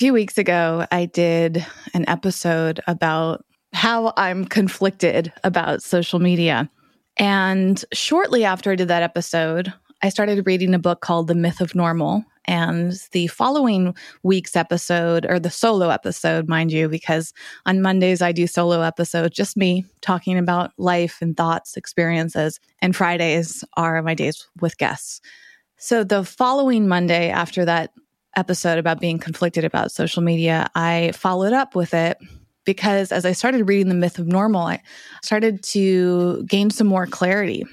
Few weeks ago, I did an episode about how I'm conflicted about social media. And shortly after I did that episode, I started reading a book called The Myth of Normal. And the following week's episode, or the solo episode, mind you, because on Mondays I do solo episodes, just me talking about life and thoughts, experiences. And Fridays are my days with guests. So the following Monday after that episode about being conflicted about social media, I followed up with it because as I started reading The Myth of Normal, I started to gain some more clarity.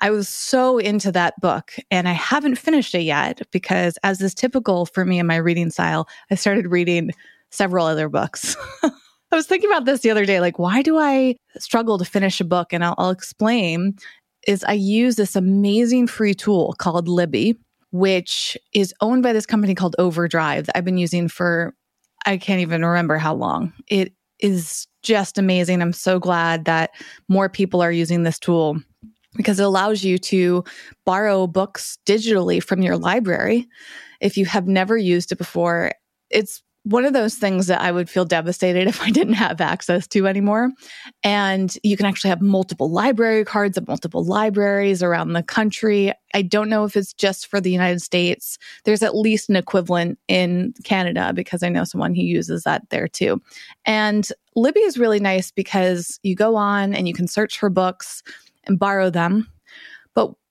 I was so into that book and I haven't finished it yet because, as is typical for me in my reading style, I started reading several other books. I was thinking about this the other day like, why do I struggle to finish a book? And I'll, I'll explain is I use this amazing free tool called Libby which is owned by this company called Overdrive that I've been using for, I can't even remember how long. It is just amazing. I'm so glad that more people are using this tool because it allows you to borrow books digitally from your library if you have never used it before. It's one of those things that I would feel devastated if I didn't have access to anymore. And you can actually have multiple library cards at multiple libraries around the country. I don't know if it's just for the United States. There's at least an equivalent in Canada because I know someone who uses that there too. And Libby is really nice because you go on and you can search for books and borrow them.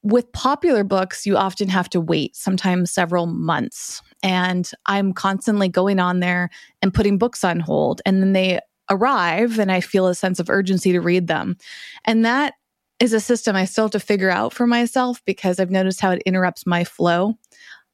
With popular books, you often have to wait, sometimes several months. And I'm constantly going on there and putting books on hold. And then they arrive, and I feel a sense of urgency to read them. And that is a system I still have to figure out for myself because I've noticed how it interrupts my flow.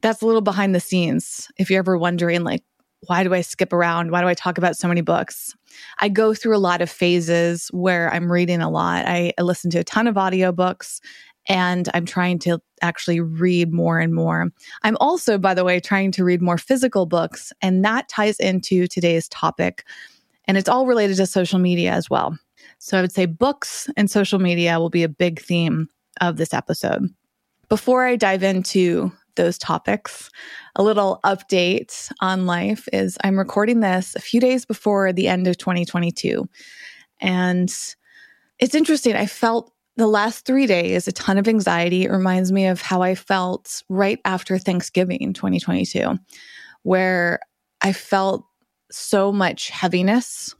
That's a little behind the scenes. If you're ever wondering, like, why do I skip around? Why do I talk about so many books? I go through a lot of phases where I'm reading a lot. I, I listen to a ton of audiobooks and I'm trying to actually read more and more. I'm also, by the way, trying to read more physical books, and that ties into today's topic. And it's all related to social media as well. So I would say books and social media will be a big theme of this episode. Before I dive into those topics, a little update on life is I'm recording this a few days before the end of 2022. And it's interesting. I felt the last three days, a ton of anxiety. Reminds me of how I felt right after Thanksgiving 2022, where I felt so much heaviness.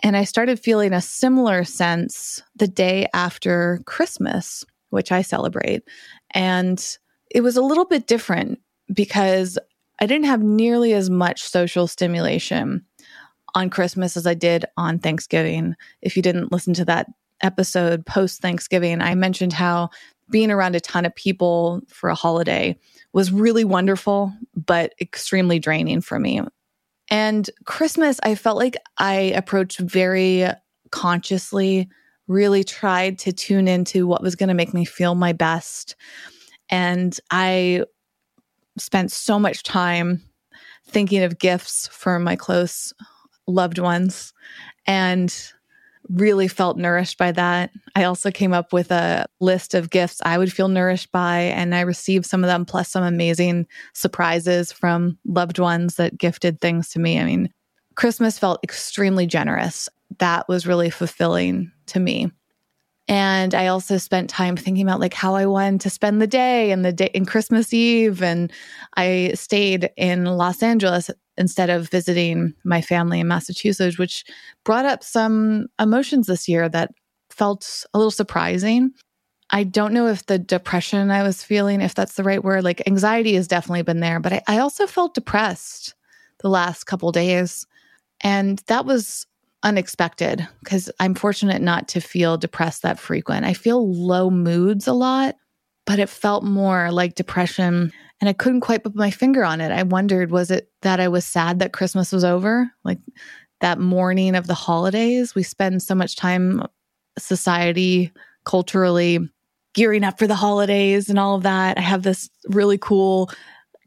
And I started feeling a similar sense the day after Christmas, which I celebrate. And it was a little bit different because I didn't have nearly as much social stimulation on Christmas as I did on Thanksgiving. If you didn't listen to that episode post Thanksgiving, I mentioned how being around a ton of people for a holiday was really wonderful, but extremely draining for me. And Christmas, I felt like I approached very consciously, really tried to tune into what was going to make me feel my best. And I spent so much time thinking of gifts for my close loved ones. And really felt nourished by that. I also came up with a list of gifts I would feel nourished by, and I received some of them, plus some amazing surprises from loved ones that gifted things to me. I mean, Christmas felt extremely generous. That was really fulfilling to me. And I also spent time thinking about like how I wanted to spend the day and the day in Christmas Eve. And I stayed in Los Angeles instead of visiting my family in Massachusetts, which brought up some emotions this year that felt a little surprising. I don't know if the depression I was feeling, if that's the right word, like anxiety has definitely been there, but I, I also felt depressed the last couple days. And that was unexpected because I'm fortunate not to feel depressed that frequent. I feel low moods a lot, but it felt more like depression and I couldn't quite put my finger on it. I wondered, was it that I was sad that Christmas was over? Like that morning of the holidays, we spend so much time, society, culturally, gearing up for the holidays and all of that. I have this really cool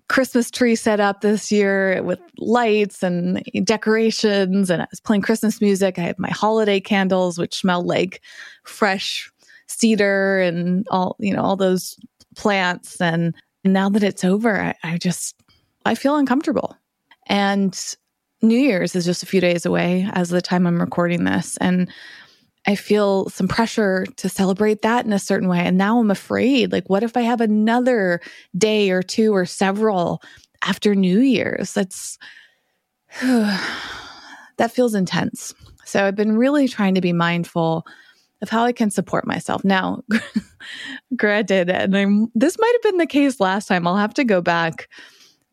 Christmas tree set up this year with lights and decorations, and I was playing Christmas music. I have my holiday candles, which smell like fresh cedar and all, you know, all those plants. And now that it's over, I, I just, I feel uncomfortable. And New Year's is just a few days away as the time I'm recording this. And I feel some pressure to celebrate that in a certain way. And now I'm afraid like, what if I have another day or two or several after New Year's? That's, that feels intense. So I've been really trying to be mindful of how I can support myself. Now, granted, and I'm, this might have been the case last time. I'll have to go back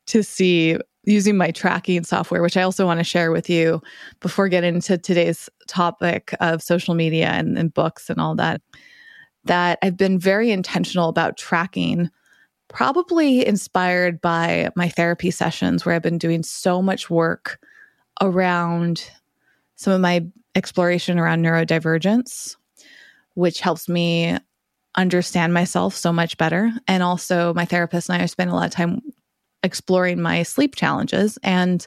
to see using my tracking software, which I also want to share with you before getting into today's topic of social media and, and books and all that, that I've been very intentional about tracking, probably inspired by my therapy sessions where I've been doing so much work around some of my exploration around neurodivergence, which helps me understand myself so much better. And also, my therapist and I spending a lot of time exploring my sleep challenges. And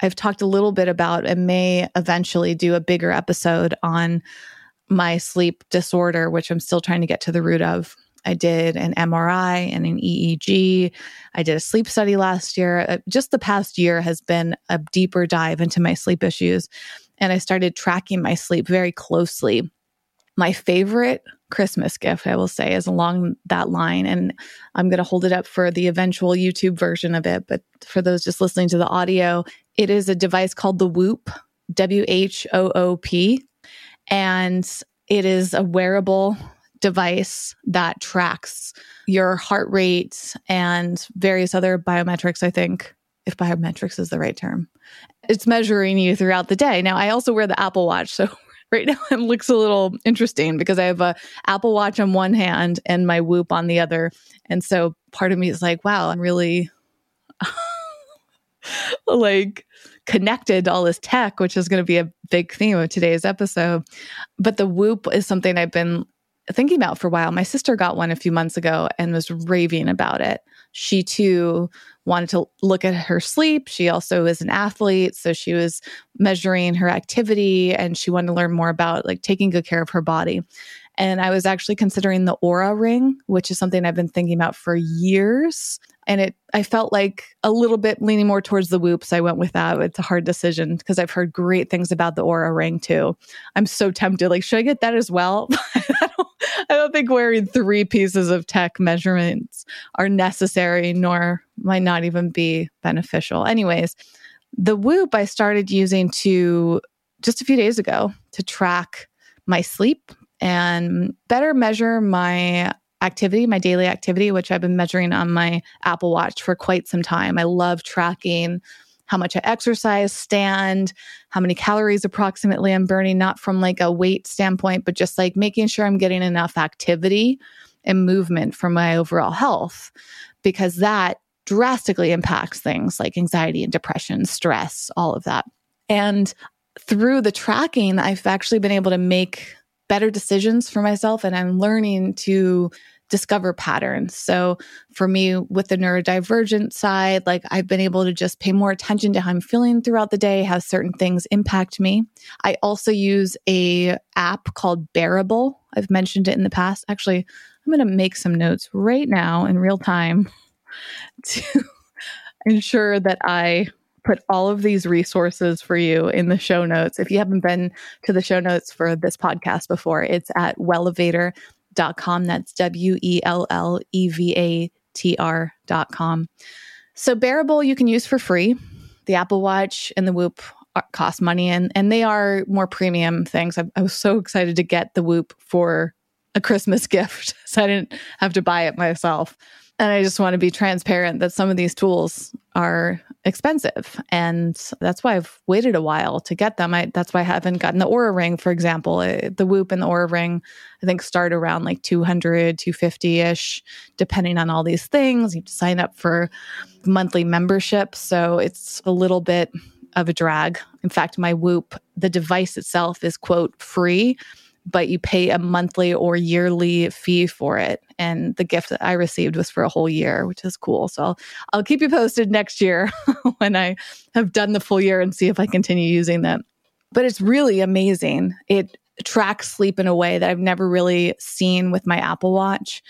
I've talked a little bit about and may eventually do a bigger episode on my sleep disorder, which I'm still trying to get to the root of. I did an MRI and an EEG. I did a sleep study last year. Uh, just the past year has been a deeper dive into my sleep issues. And I started tracking my sleep very closely. My favorite Christmas gift, I will say, is along that line. And I'm going to hold it up for the eventual YouTube version of it. But for those just listening to the audio, it is a device called the Whoop, W H O O P. And it is a wearable device that tracks your heart rate and various other biometrics, I think, if biometrics is the right term. It's measuring you throughout the day. Now, I also wear the Apple Watch. So right now it looks a little interesting because I have a Apple Watch on one hand and my Whoop on the other. And so part of me is like, wow, I'm really like connected to all this tech, which is going to be a big theme of today's episode. But the Whoop is something I've been thinking about for a while. My sister got one a few months ago and was raving about it. She too wanted to look at her sleep. She also is an athlete, so she was measuring her activity and she wanted to learn more about like taking good care of her body. And I was actually considering the Oura ring, which is something I've been thinking about for years and it I felt like a little bit leaning more towards the whoops. I went with that. It's a hard decision because I've heard great things about the Oura ring too. I'm so tempted. Like, should I get that as well? I, don't, I don't think wearing three pieces of tech measurements are necessary, nor might not even be beneficial. Anyways, the Whoop I started using to just a few days ago to track my sleep and better measure my activity, my daily activity, which I've been measuring on my Apple Watch for quite some time. I love tracking how much I exercise, stand, how many calories approximately I'm burning, not from like a weight standpoint, but just like making sure I'm getting enough activity and movement for my overall health, because that drastically impacts things like anxiety and depression, stress, all of that. And through the tracking, I've actually been able to make better decisions for myself and I'm learning to discover patterns. So for me with the neurodivergent side, like I've been able to just pay more attention to how I'm feeling throughout the day, how certain things impact me. I also use a app called Bearable. I've mentioned it in the past. Actually, I'm going to make some notes right now in real time to ensure that I put all of these resources for you in the show notes. If you haven't been to the show notes for this podcast before, it's at wellevatr.com. That's W E L L E V A T R.com. So, Bearable you can use for free. The Apple Watch and the Whoop cost money, and, and they are more premium things. I, I was so excited to get the Whoop for a Christmas gift, so I didn't have to buy it myself. And I just want to be transparent that some of these tools are expensive. And that's why I've waited a while to get them. I, that's why I haven't gotten the Oura Ring, for example. The Whoop and the Oura Ring, I think, start around like 200, 250 ish, depending on all these things. You have to sign up for monthly membership. So it's a little bit of a drag. In fact, my Whoop, the device itself is, quote, free but you pay a monthly or yearly fee for it. And the gift that I received was for a whole year, which is cool. So I'll, I'll keep you posted next year when I have done the full year and see if I continue using them. But it's really amazing. It tracks sleep in a way that I've never really seen with my Apple Watch.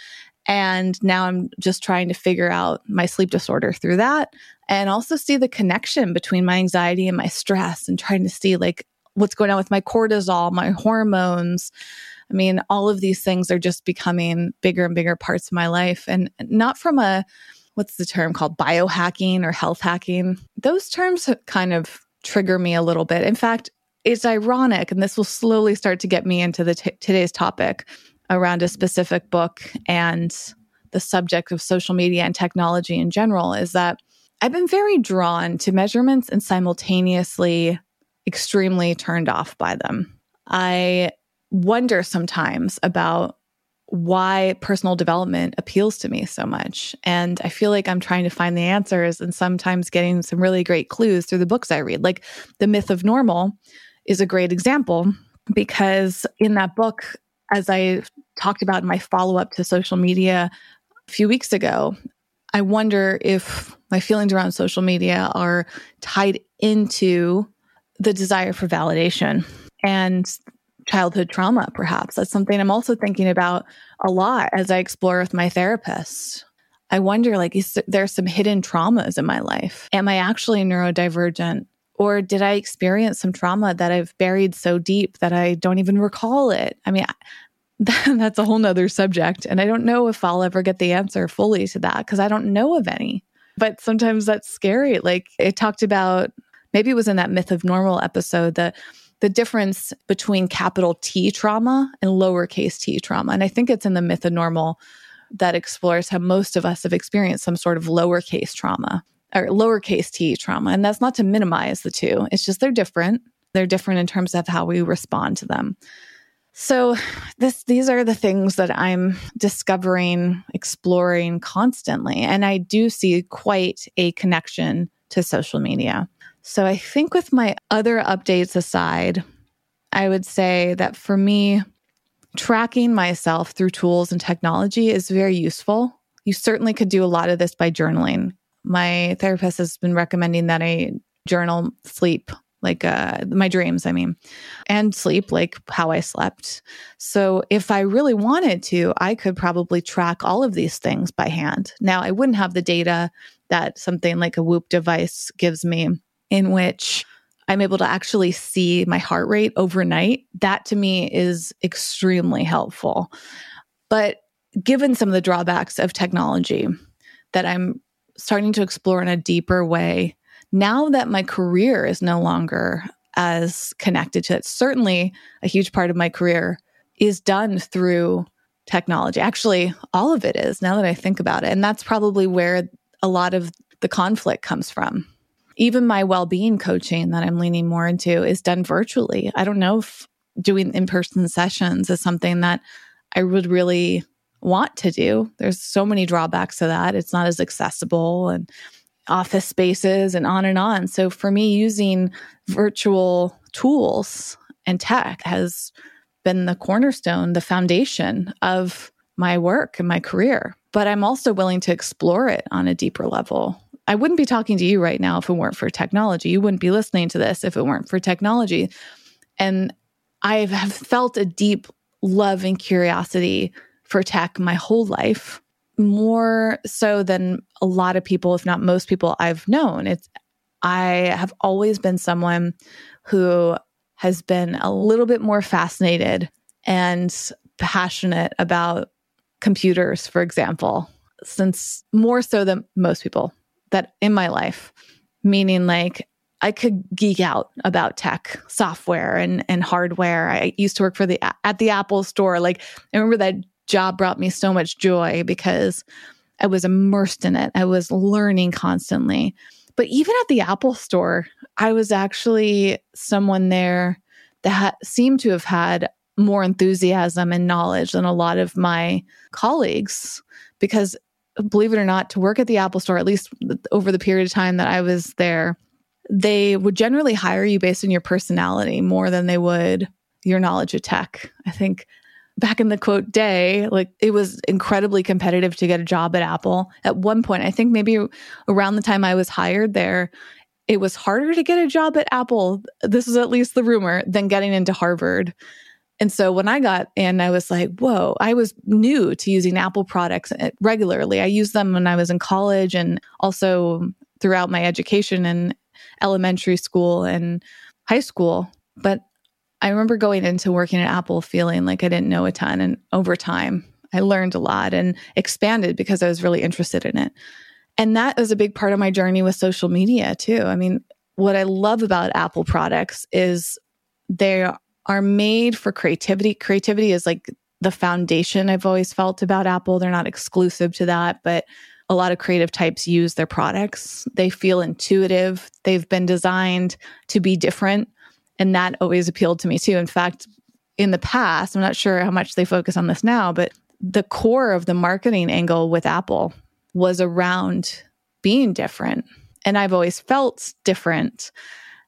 And now I'm just trying to figure out my sleep disorder through that and also see the connection between my anxiety and my stress and trying to see like what's going on with my cortisol, my hormones. I mean, all of these things are just becoming bigger and bigger parts of my life. And not from a, what's the term called biohacking or health hacking. Those terms kind of trigger me a little bit. In fact, it's ironic, and this will slowly start to get me into the t- today's topic around a specific book and the subject of social media and technology in general is that I've been very drawn to measurements and simultaneously extremely turned off by them. I wonder sometimes about why personal development appeals to me so much. And I feel like I'm trying to find the answers and sometimes getting some really great clues through the books I read. Like The Myth of Normal is a great example because in that book, as I talked about in my follow up to social media a few weeks ago, I wonder if my feelings around social media are tied into the desire for validation and childhood trauma, perhaps. That's something I'm also thinking about a lot as I explore with my therapist. I wonder, like, is there some hidden traumas in my life? Am I actually neurodivergent? Or did I experience some trauma that I've buried so deep that I don't even recall it? I mean, that's a whole nother subject. And I don't know if I'll ever get the answer fully to that because I don't know of any. But sometimes that's scary. Like it talked about maybe it was in that myth of normal episode that the difference between capital T trauma and lowercase t trauma. And I think it's in the myth of normal that explores how most of us have experienced some sort of lowercase trauma or lowercase t trauma. And that's not to minimize the two, it's just they're different. They're different in terms of how we respond to them. So this these are the things that I'm discovering, exploring constantly and I do see quite a connection to social media. So I think with my other updates aside, I would say that for me, tracking myself through tools and technology is very useful. You certainly could do a lot of this by journaling. My therapist has been recommending that I journal sleep, like uh, my dreams, I mean, and sleep, like how I slept. So if I really wanted to, I could probably track all of these things by hand. Now, I wouldn't have the data that something like a Whoop device gives me in which I'm able to actually see my heart rate overnight, that to me is extremely helpful. But given some of the drawbacks of technology that I'm starting to explore in a deeper way, now that my career is no longer as connected to it, certainly a huge part of my career is done through technology. Actually, all of it is now that I think about it. And that's probably where a lot of the conflict comes from even my well-being coaching that I'm leaning more into is done virtually. I don't know if doing in-person sessions is something that I would really want to do. There's so many drawbacks to that. It's not as accessible and office spaces and on and on. So for me using virtual tools and tech has been the cornerstone, the foundation of my work and my career. But I'm also willing to explore it on a deeper level I wouldn't be talking to you right now if it weren't for technology. You wouldn't be listening to this if it weren't for technology. And I have felt a deep love and curiosity for tech my whole life, more so than a lot of people, if not most people I've known. It's I have always been someone who has been a little bit more fascinated and passionate about computers, for example, since more so than most people that in my life, meaning like I could geek out about tech, software and and hardware. I used to work for the at the Apple store. Like I remember that job brought me so much joy because I was immersed in it. I was learning constantly. But even at the Apple store, I was actually someone there that ha- seemed to have had more enthusiasm and knowledge than a lot of my colleagues because believe it or not to work at the Apple store at least over the period of time that I was there they would generally hire you based on your personality more than they would your knowledge of tech. I think back in the quote day, like it was incredibly competitive to get a job at Apple. At one point, I think maybe around the time I was hired there, it was harder to get a job at Apple. This is at least the rumor than getting into Harvard. And so when I got in, I was like, whoa, I was new to using Apple products eh, regularly. I used them when I was in college and also throughout my education in elementary school and high school. But I remember going into working at Apple feeling like I didn't know a ton. And over time, I learned a lot and expanded because I was really interested in it. And that was a big part of my journey with social media, too. I mean, what I love about Apple products is they are made for creativity. Creativity is like the foundation I've always felt about Apple. They're not exclusive to that, but a lot of creative types use their products. They feel intuitive. They've been designed to be different and that always appealed to me too. In fact, in the past, I'm not sure how much they focus on this now, but the core of the marketing angle with Apple was around being different. And I've always felt different.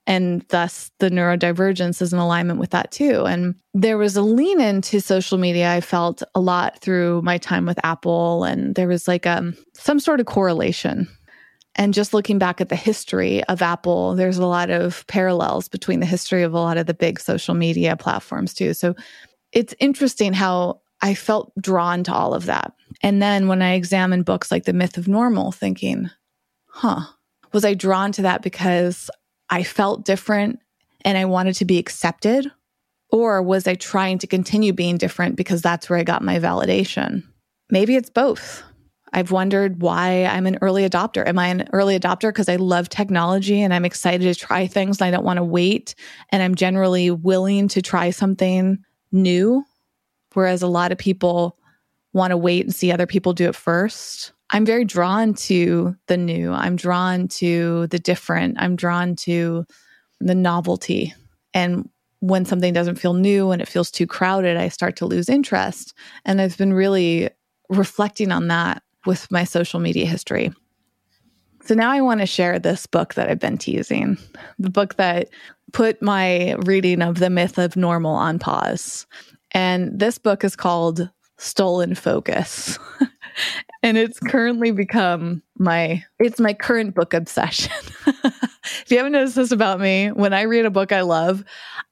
And thus the neurodivergence is in alignment with that too. And there was a lean into social media I felt a lot through my time with Apple. And there was like um, some sort of correlation and just looking back at the history of Apple, there's a lot of parallels between the history of a lot of the big social media platforms, too. So it's interesting how I felt drawn to all of that. And then when I examined books like The Myth of Normal, thinking, huh, was I drawn to that because I felt different and I wanted to be accepted? Or was I trying to continue being different because that's where I got my validation? Maybe it's both. I've wondered why I'm an early adopter. Am I an early adopter because I love technology and I'm excited to try things and I don't want to wait and I'm generally willing to try something new whereas a lot of people want to wait and see other people do it first. I'm very drawn to the new. I'm drawn to the different. I'm drawn to the novelty. And when something doesn't feel new and it feels too crowded, I start to lose interest. And I've been really reflecting on that with my social media history. So now I want to share this book that I've been teasing, the book that put my reading of The Myth of Normal on pause. And this book is called Stolen Focus. and it's currently become my it's my current book obsession. if you haven't noticed this about me, when I read a book I love,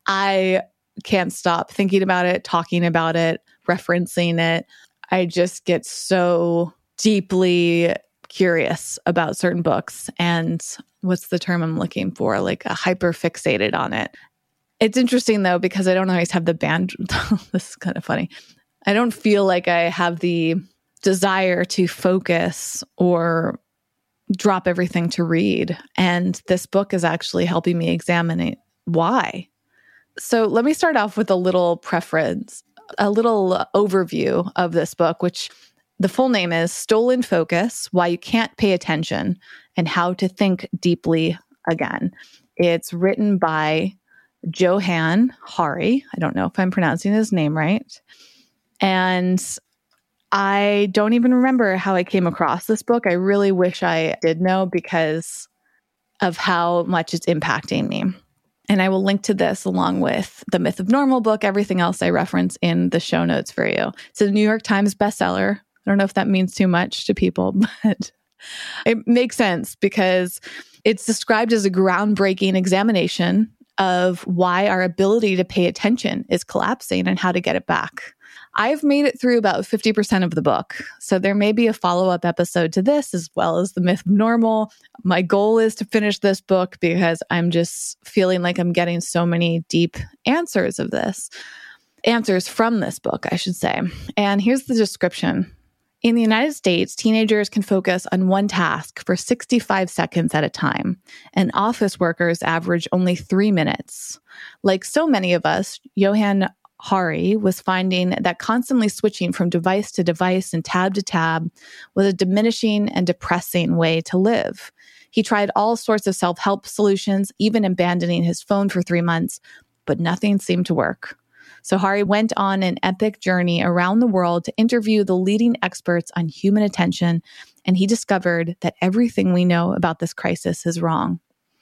I can't stop thinking about it, talking about it, referencing it. I just get so deeply curious about certain books and what's the term I'm looking for? Like a hyper fixated on it. It's interesting though, because I don't always have the band. this is kind of funny. I don't feel like I have the desire to focus or drop everything to read. And this book is actually helping me examine why. So let me start off with a little preference, a little overview of this book, which the full name is Stolen Focus Why You Can't Pay Attention and How to Think Deeply Again. It's written by Johann Hari. I don't know if I'm pronouncing his name right. And I don't even remember how I came across this book. I really wish I did know because of how much it's impacting me. And I will link to this along with the Myth of Normal book, everything else I reference in the show notes for you. It's a New York Times bestseller, I don't know if that means too much to people, but it makes sense because it's described as a groundbreaking examination of why our ability to pay attention is collapsing and how to get it back. I've made it through about 50% of the book. So there may be a follow up episode to this as well as The Myth of Normal. My goal is to finish this book because I'm just feeling like I'm getting so many deep answers of this, answers from this book, I should say. And here's the description in the United States, teenagers can focus on one task for 65 seconds at a time, and office workers average only three minutes. Like so many of us, Johann Hari was finding that constantly switching from device to device and tab to tab was a diminishing and depressing way to live. He tried all sorts of self help solutions, even abandoning his phone for three months, but nothing seemed to work. So Hari went on an epic journey around the world to interview the leading experts on human attention, and he discovered that everything we know about this crisis is wrong.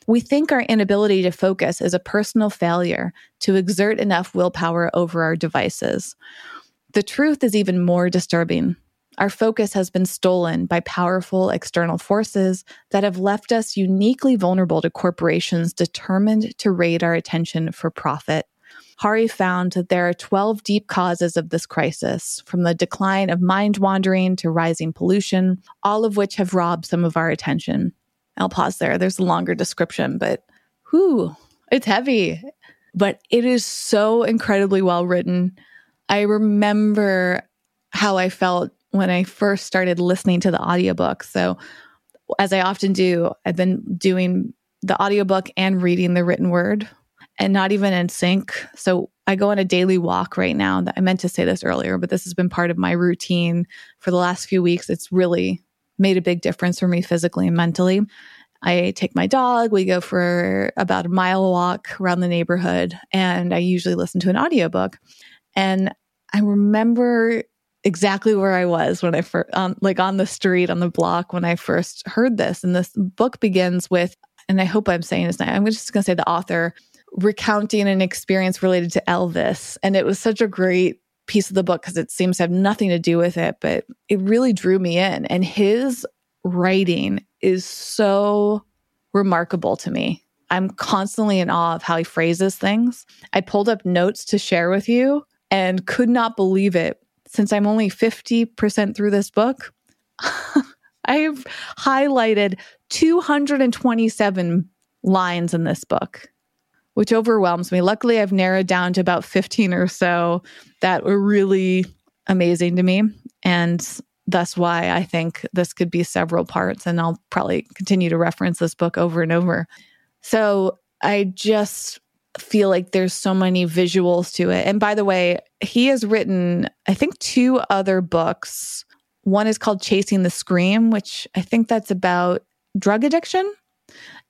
We think our inability to focus is a personal failure to exert enough willpower over our devices. The truth is even more disturbing. Our focus has been stolen by powerful external forces that have left us uniquely vulnerable to corporations determined to raid our attention for profit. Hari found that there are 12 deep causes of this crisis, from the decline of mind wandering to rising pollution, all of which have robbed some of our attention. I'll pause there. There's a longer description, but whew, it's heavy. But it is so incredibly well written. I remember how I felt when I first started listening to the audiobook. So, as I often do, I've been doing the audiobook and reading the written word and not even in sync. So, I go on a daily walk right now. I meant to say this earlier, but this has been part of my routine for the last few weeks. It's really made a big difference for me physically and mentally. I take my dog, we go for about a mile walk around the neighborhood, and I usually listen to an audiobook. And I remember exactly where I was when I first, um, like on the street, on the block, when I first heard this. And this book begins with, and I hope I'm saying this, now, I'm just going to say the author recounting an experience related to Elvis. And it was such a great piece of the book because it seems to have nothing to do with it, but it really drew me in. And his writing is so remarkable to me. I'm constantly in awe of how he phrases things. I pulled up notes to share with you and could not believe it. Since I'm only 50% through this book, I've highlighted 227 lines in this book which overwhelms me. Luckily, I've narrowed down to about 15 or so that were really amazing to me. And that's why I think this could be several parts. And I'll probably continue to reference this book over and over. So I just feel like there's so many visuals to it. And by the way, he has written, I think, two other books. One is called Chasing the Scream, which I think that's about drug addiction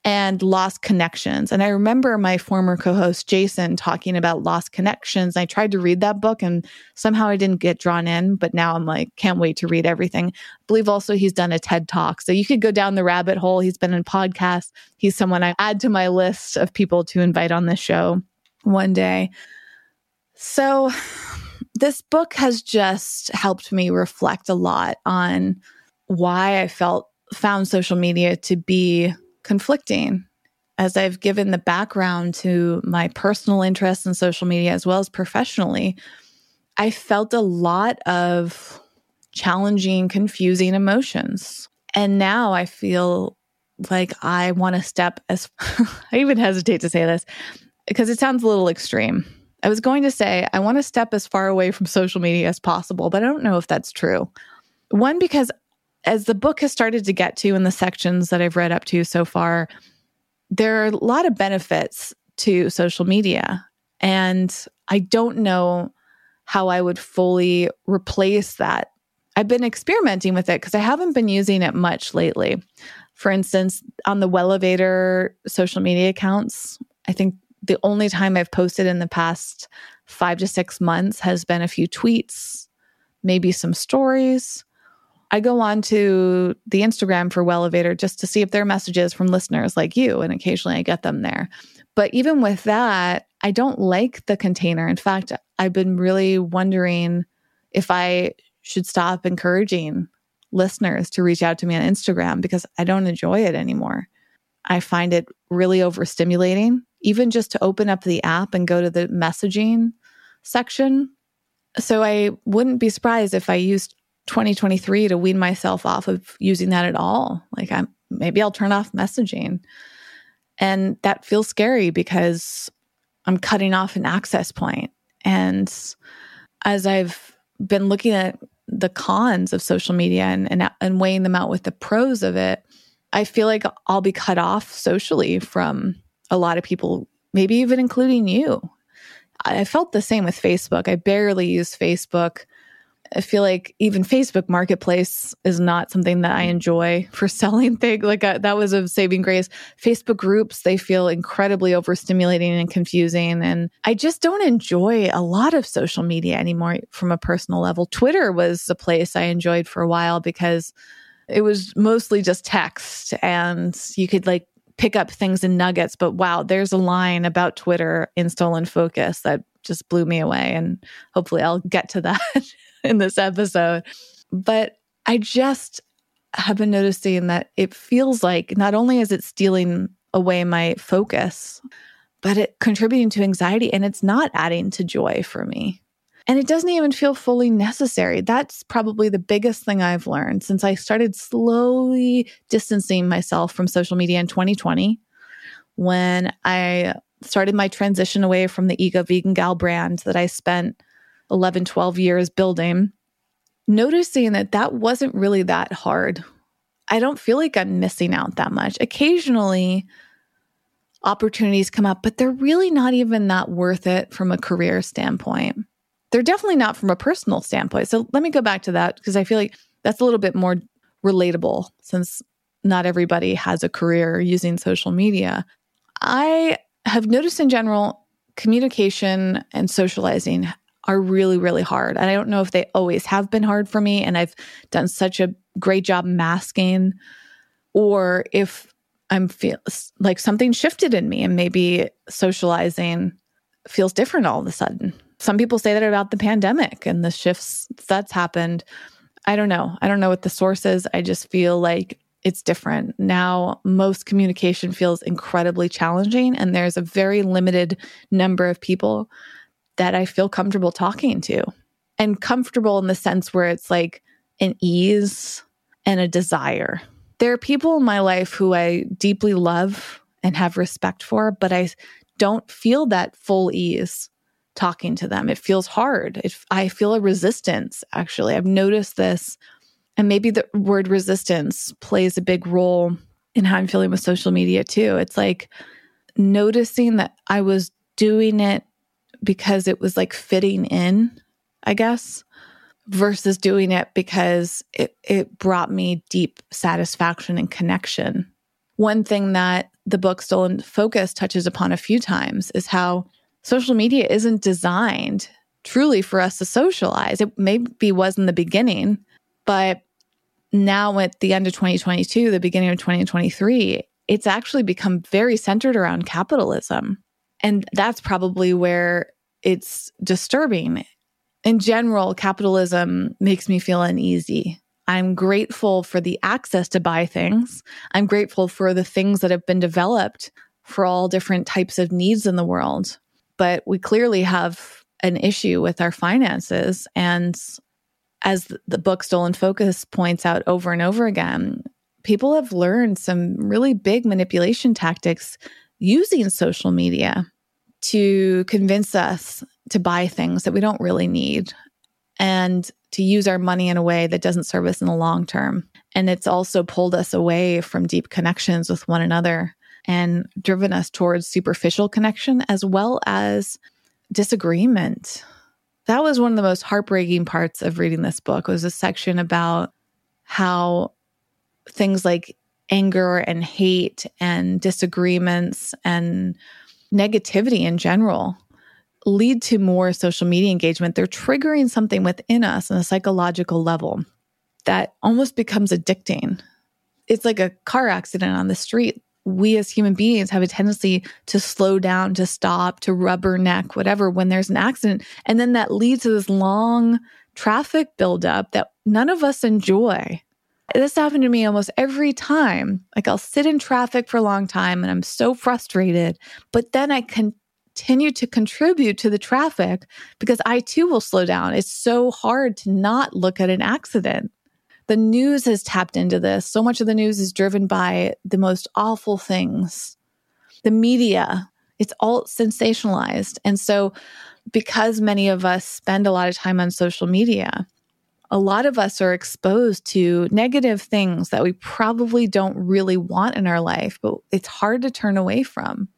and lost connections. And I remember my former co host, Jason, talking about lost connections. I tried to read that book and somehow I didn't get drawn in, but now I'm like, can't wait to read everything. I believe also he's done a TED talk. So you could go down the rabbit hole. He's been in podcasts. He's someone I add to my list of people to invite on this show one day. So this book has just helped me reflect a lot on why I felt found social media to be conflicting as I've given the background to my personal interests in social media as well as professionally. I felt a lot of challenging, confusing emotions. And now I feel like I want to step as I even hesitate to say this because it sounds a little extreme. I was going to say I want to step as far away from social media as possible, but I don't know if that's true. One, because as the book has started to get to in the sections that I've read up to so far, there are a lot of benefits to social media. And I don't know how I would fully replace that. I've been experimenting with it because I haven't been using it much lately. For instance, on the Wellevatr social media accounts, I think the only time I've posted in the past five to six months has been a few tweets, maybe some stories. I go on to the Instagram for Wellevatr just to see if there are messages from listeners like you, and occasionally I get them there. But even with that, I don't like the container. In fact, I've been really wondering if I should stop encouraging listeners to reach out to me on Instagram because I don't enjoy it anymore. I find it really overstimulating, even just to open up the app and go to the messaging section. So I wouldn't be surprised if I used 2023 to wean myself off of using that at all. Like I'm maybe I'll turn off messaging. And that feels scary because I'm cutting off an access point. And as I've been looking at the cons of social media and, and, and weighing them out with the pros of it, I feel like I'll be cut off socially from a lot of people, maybe even including you. I felt the same with Facebook. I barely use Facebook. I feel like even Facebook Marketplace is not something that I mm. enjoy for selling things. Like I, that was a saving grace. Facebook groups, they feel incredibly overstimulating and confusing. And I just don't enjoy a lot of social media anymore from a personal level. Twitter was a place I enjoyed for a while because it was mostly just text and you could like pick up things in nuggets. But wow, there's a line about Twitter in Stolen Focus that just blew me away. And hopefully I'll get to that in this episode. But I just have been noticing that it feels like not only is it stealing away my focus, but it contributing to anxiety and it's not adding to joy for me. And it doesn't even feel fully necessary. That's probably the biggest thing I've learned since I started slowly distancing myself from social media in 2020 when I started my transition away from the Eco Vegan Gal brand that I spent 11, 12 years building, noticing that that wasn't really that hard. I don't feel like I'm missing out that much. Occasionally, opportunities come up, but they're really not even that worth it from a career standpoint. They're definitely not from a personal standpoint. So let me go back to that because I feel like that's a little bit more relatable since not everybody has a career using social media. I have noticed in general, communication and socializing are really, really hard. And I don't know if they always have been hard for me and I've done such a great job masking, or if I'm feel like something shifted in me and maybe socializing feels different all of a sudden. Some people say that about the pandemic and the shifts that's happened. I don't know. I don't know what the source is. I just feel like it's different. Now, most communication feels incredibly challenging, and there's a very limited number of people that I feel comfortable talking to. And comfortable in the sense where it's like an ease and a desire. There are people in my life who I deeply love and have respect for, but I don't feel that full ease talking to them. It feels hard. It, I feel a resistance, actually. I've noticed this. And maybe the word resistance plays a big role in how I'm feeling with social media too. It's like noticing that I was doing it because it was like fitting in, I guess, versus doing it because it, it brought me deep satisfaction and connection. One thing that the book Stolen Focus touches upon a few times is how social media isn't designed truly for us to socialize. It maybe was in the beginning, but now at the end of 2022, the beginning of 2023, it's actually become very centered around capitalism. And that's probably where it's disturbing. In general, capitalism makes me feel uneasy. I'm grateful for the access to buy things. I'm grateful for the things that have been developed for all different types of needs in the world. But we clearly have an issue with our finances. And as the book Stolen Focus points out over and over again, people have learned some really big manipulation tactics using social media to convince us to buy things that we don't really need and to use our money in a way that doesn't serve us in the long term. And it's also pulled us away from deep connections with one another and driven us towards superficial connection as well as disagreement. That was one of the most heartbreaking parts of reading this book was a section about how things like anger and hate and disagreements and negativity in general lead to more social media engagement, they're triggering something within us on a psychological level that almost becomes addicting. It's like a car accident on the street. We as human beings have a tendency to slow down, to stop, to rubberneck, whatever, when there's an accident. And then that leads to this long traffic buildup that none of us enjoy. This happened to me almost every time. Like I'll sit in traffic for a long time and I'm so frustrated, but then I continue to contribute to the traffic because I too will slow down. It's so hard to not look at an accident. The news has tapped into this. So much of the news is driven by the most awful things. The media, it's all sensationalized. And so, because many of us spend a lot of time on social media, a lot of us are exposed to negative things that we probably don't really want in our life, but it's hard to turn away from.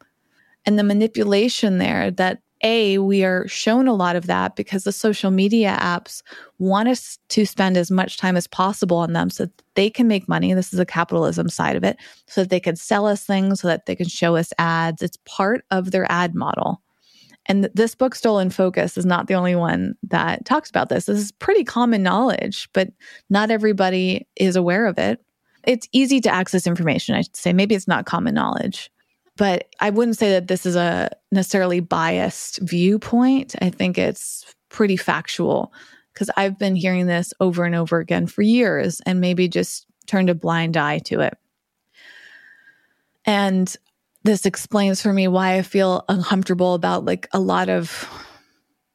And the manipulation there that A, we are shown a lot of that because the social media apps want us to spend as much time as possible on them so that they can make money. This is a capitalism side of it, so that they can sell us things, so that they can show us ads. It's part of their ad model. And this book, Stolen Focus, is not the only one that talks about this. This is pretty common knowledge, but not everybody is aware of it. It's easy to access information, I should say. Maybe it's not common knowledge, but I wouldn't say that this is a necessarily biased viewpoint. I think it's pretty factual because I've been hearing this over and over again for years and maybe just turned a blind eye to it. And this explains for me why I feel uncomfortable about like a lot of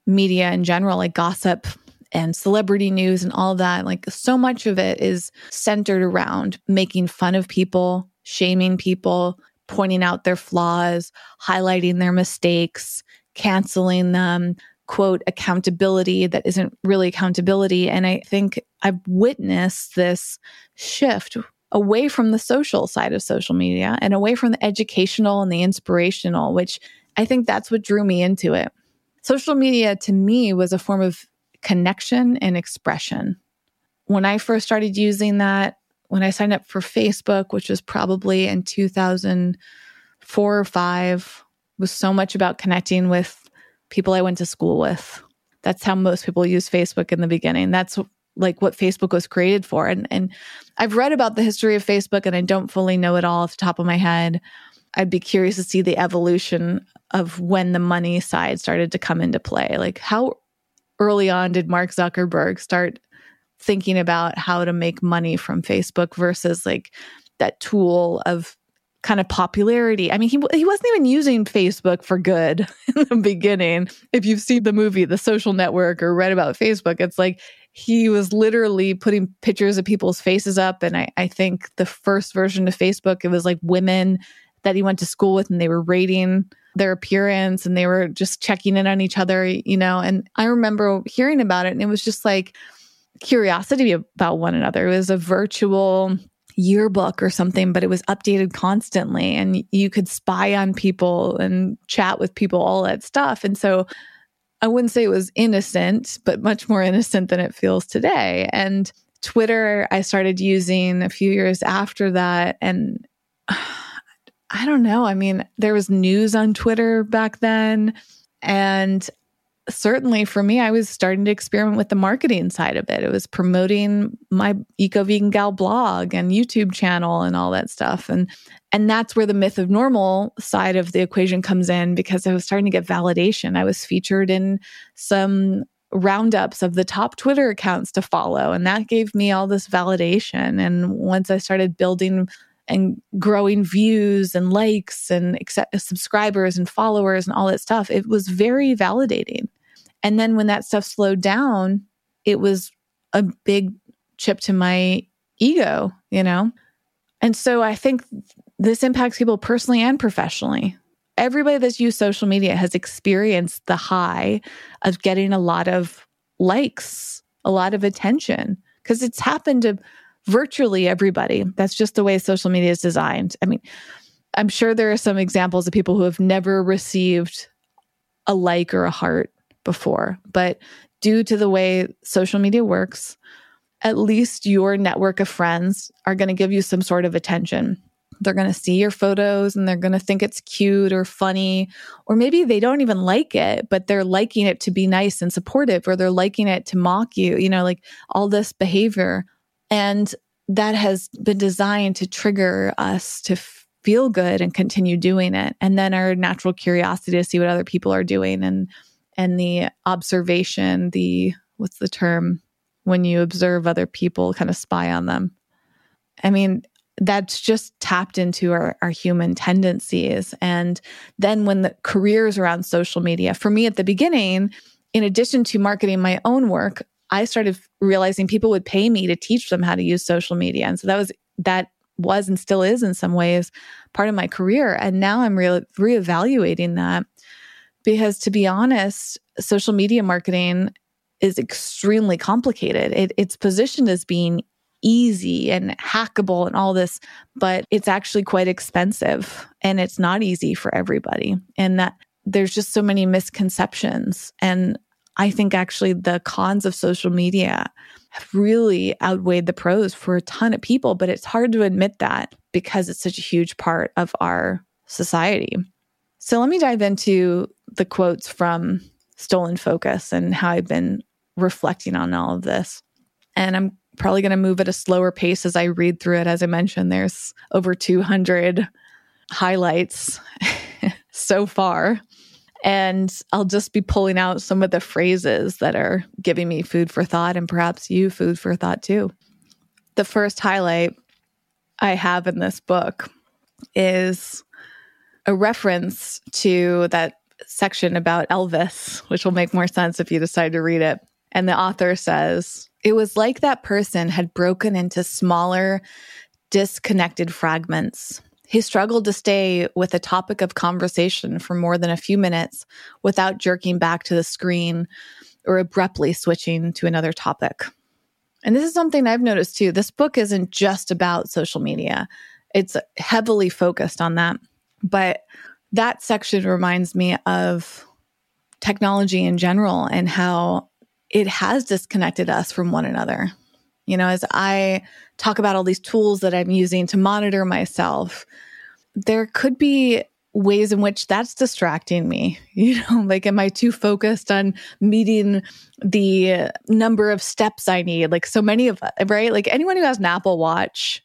media in general, like gossip and celebrity news and all that. Like so much of it is centered around making fun of people, shaming people, pointing out their flaws, highlighting their mistakes, canceling them, quote, accountability that isn't really accountability. And I think I've witnessed this shift away from the social side of social media and away from the educational and the inspirational, which I think that's what drew me into it. Social media to me was a form of connection and expression. When I first started using that, when I signed up for Facebook, which was probably in 2004 or 5, was so much about connecting with people I went to school with. That's how most people use Facebook in the beginning. That's like what Facebook was created for. And and I've read about the history of Facebook and I don't fully know it all off the top of my head. I'd be curious to see the evolution of when the money side started to come into play. Like how early on did Mark Zuckerberg start thinking about how to make money from Facebook versus like that tool of kind of popularity. I mean, he he wasn't even using Facebook for good in the beginning. If you've seen the movie The Social Network or read about Facebook, it's like he was literally putting pictures of people's faces up. And I, I think the first version of Facebook, it was like women that he went to school with and they were rating their appearance and they were just checking in on each other, you know. And I remember hearing about it and it was just like curiosity about one another. It was a virtual yearbook or something, but it was updated constantly and you could spy on people and chat with people, all that stuff. And so I wouldn't say it was innocent, but much more innocent than it feels today. And Twitter, I started using a few years after that. And I don't know. I mean, there was news on Twitter back then. And certainly for me, I was starting to experiment with the marketing side of it. It was promoting my Eco Vegan Gal blog and YouTube channel and all that stuff. And and that's where the myth of normal side of the equation comes in because I was starting to get validation. I was featured in some roundups of the top Twitter accounts to follow. And that gave me all this validation. And once I started building and growing views and likes and subscribers and followers and all that stuff, it was very validating. And then when that stuff slowed down, it was a big chip to my ego, you know? And so I think this impacts people personally and professionally. Everybody that's used social media has experienced the high of getting a lot of likes, a lot of attention, because it's happened to virtually everybody. That's just the way social media is designed. I mean, I'm sure there are some examples of people who have never received a like or a heart before. But due to the way social media works, at least your network of friends are going to give you some sort of attention. They're going to see your photos and they're going to think it's cute or funny, or maybe they don't even like it, but they're liking it to be nice and supportive, or they're liking it to mock you, you know, like all this behavior. And that has been designed to trigger us to feel good and continue doing it. And then our natural curiosity to see what other people are doing and and the observation, the what's the term when you observe other people, kind of spy on them. I mean, that's just tapped into our, our human tendencies. And then when the careers around social media, for me at the beginning, in addition to marketing my own work, I started realizing people would pay me to teach them how to use social media. And so that was that was and still is in some ways part of my career. And now I'm re- reevaluating that because to be honest, social media marketing is extremely complicated. It, it's positioned as being easy and hackable and all this, but it's actually quite expensive and it's not easy for everybody. And that there's just so many misconceptions. And I think actually the cons of social media have really outweighed the pros for a ton of people, but it's hard to admit that because it's such a huge part of our society. So let me dive into the quotes from Stolen Focus and how I've been reflecting on all of this. And I'm probably going to move at a slower pace as I read through it. As I mentioned, there's over 200 highlights so far. And I'll just be pulling out some of the phrases that are giving me food for thought and perhaps you food for thought too. The first highlight I have in this book is a reference to that section about Elvis, which will make more sense if you decide to read it. And the author says, It was like that person had broken into smaller, disconnected fragments. He struggled to stay with a topic of conversation for more than a few minutes without jerking back to the screen or abruptly switching to another topic. And this is something I've noticed too. This book isn't just about social media, it's heavily focused on that. But that section reminds me of technology in general and how it has disconnected us from one another. You know, as I talk about all these tools that I'm using to monitor myself, there could be ways in which that's distracting me. You know, like, am I too focused on meeting the number of steps I need? Like, so many of us, right? Like, anyone who has an Apple Watch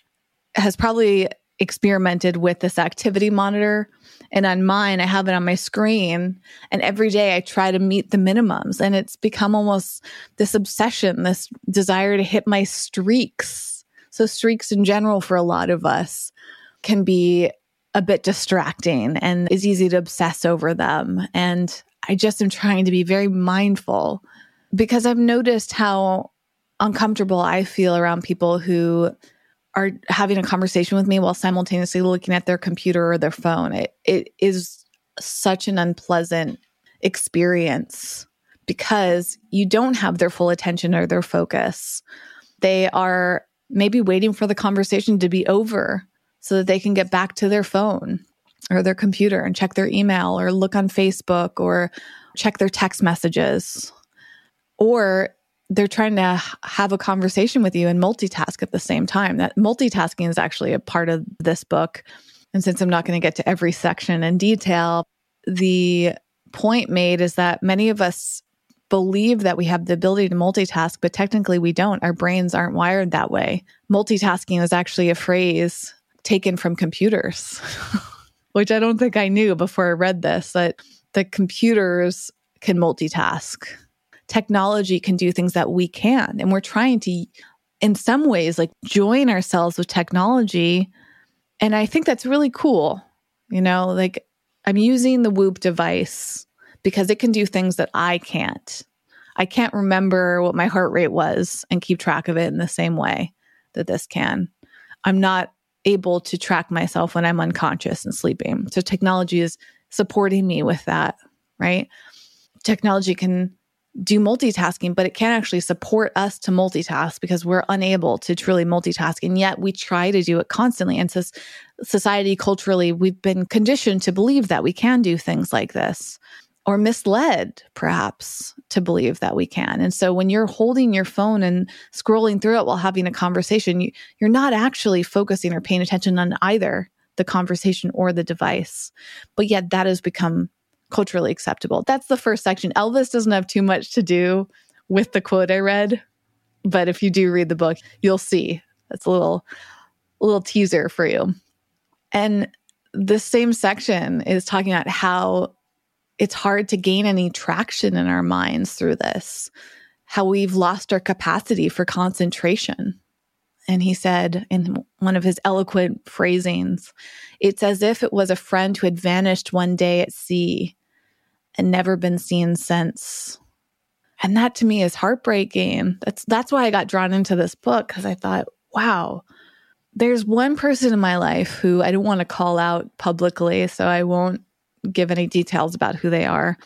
has probably experimented with this activity monitor. And on mine, I have it on my screen. And every day I try to meet the minimums. And it's become almost this obsession, this desire to hit my streaks. So, streaks in general for a lot of us can be a bit distracting and is easy to obsess over them. And I just am trying to be very mindful because I've noticed how uncomfortable I feel around people who are having a conversation with me while simultaneously looking at their computer or their phone. It it is such an unpleasant experience because you don't have their full attention or their focus. They are maybe waiting for the conversation to be over so that they can get back to their phone or their computer and check their email or look on Facebook or check their text messages. Or they're trying to have a conversation with you and multitask at the same time. That multitasking is actually a part of this book. And since I'm not going to get to every section in detail, the point made is that many of us believe that we have the ability to multitask, but technically we don't. Our brains aren't wired that way. Multitasking is actually a phrase taken from computers, which I don't think I knew before I read this, that the computers can multitask technology can do things that we can. And we're trying to, in some ways, like join ourselves with technology. And I think that's really cool. You know, like I'm using the Whoop device because it can do things that I can't. I can't remember what my heart rate was and keep track of it in the same way that this can. I'm not able to track myself when I'm unconscious and sleeping. So technology is supporting me with that, right? Technology can do multitasking, but it can actually support us to multitask because we're unable to truly multitask. And yet we try to do it constantly. And so society, culturally, we've been conditioned to believe that we can do things like this or misled perhaps to believe that we can. And so when you're holding your phone and scrolling through it while having a conversation, you, you're not actually focusing or paying attention on either the conversation or the device. But yet that has become culturally acceptable. That's the first section. Elvis doesn't have too much to do with the quote I read, but if you do read the book, you'll see. That's a little a little teaser for you. And the same section is talking about how it's hard to gain any traction in our minds through this, how we've lost our capacity for concentration. And he said in one of his eloquent phrasings, it's as if it was a friend who had vanished one day at sea and never been seen since. And that to me is heartbreaking. That's that's why I got drawn into this book because I thought, wow, there's one person in my life who I don't want to call out publicly, so I won't give any details about who they are.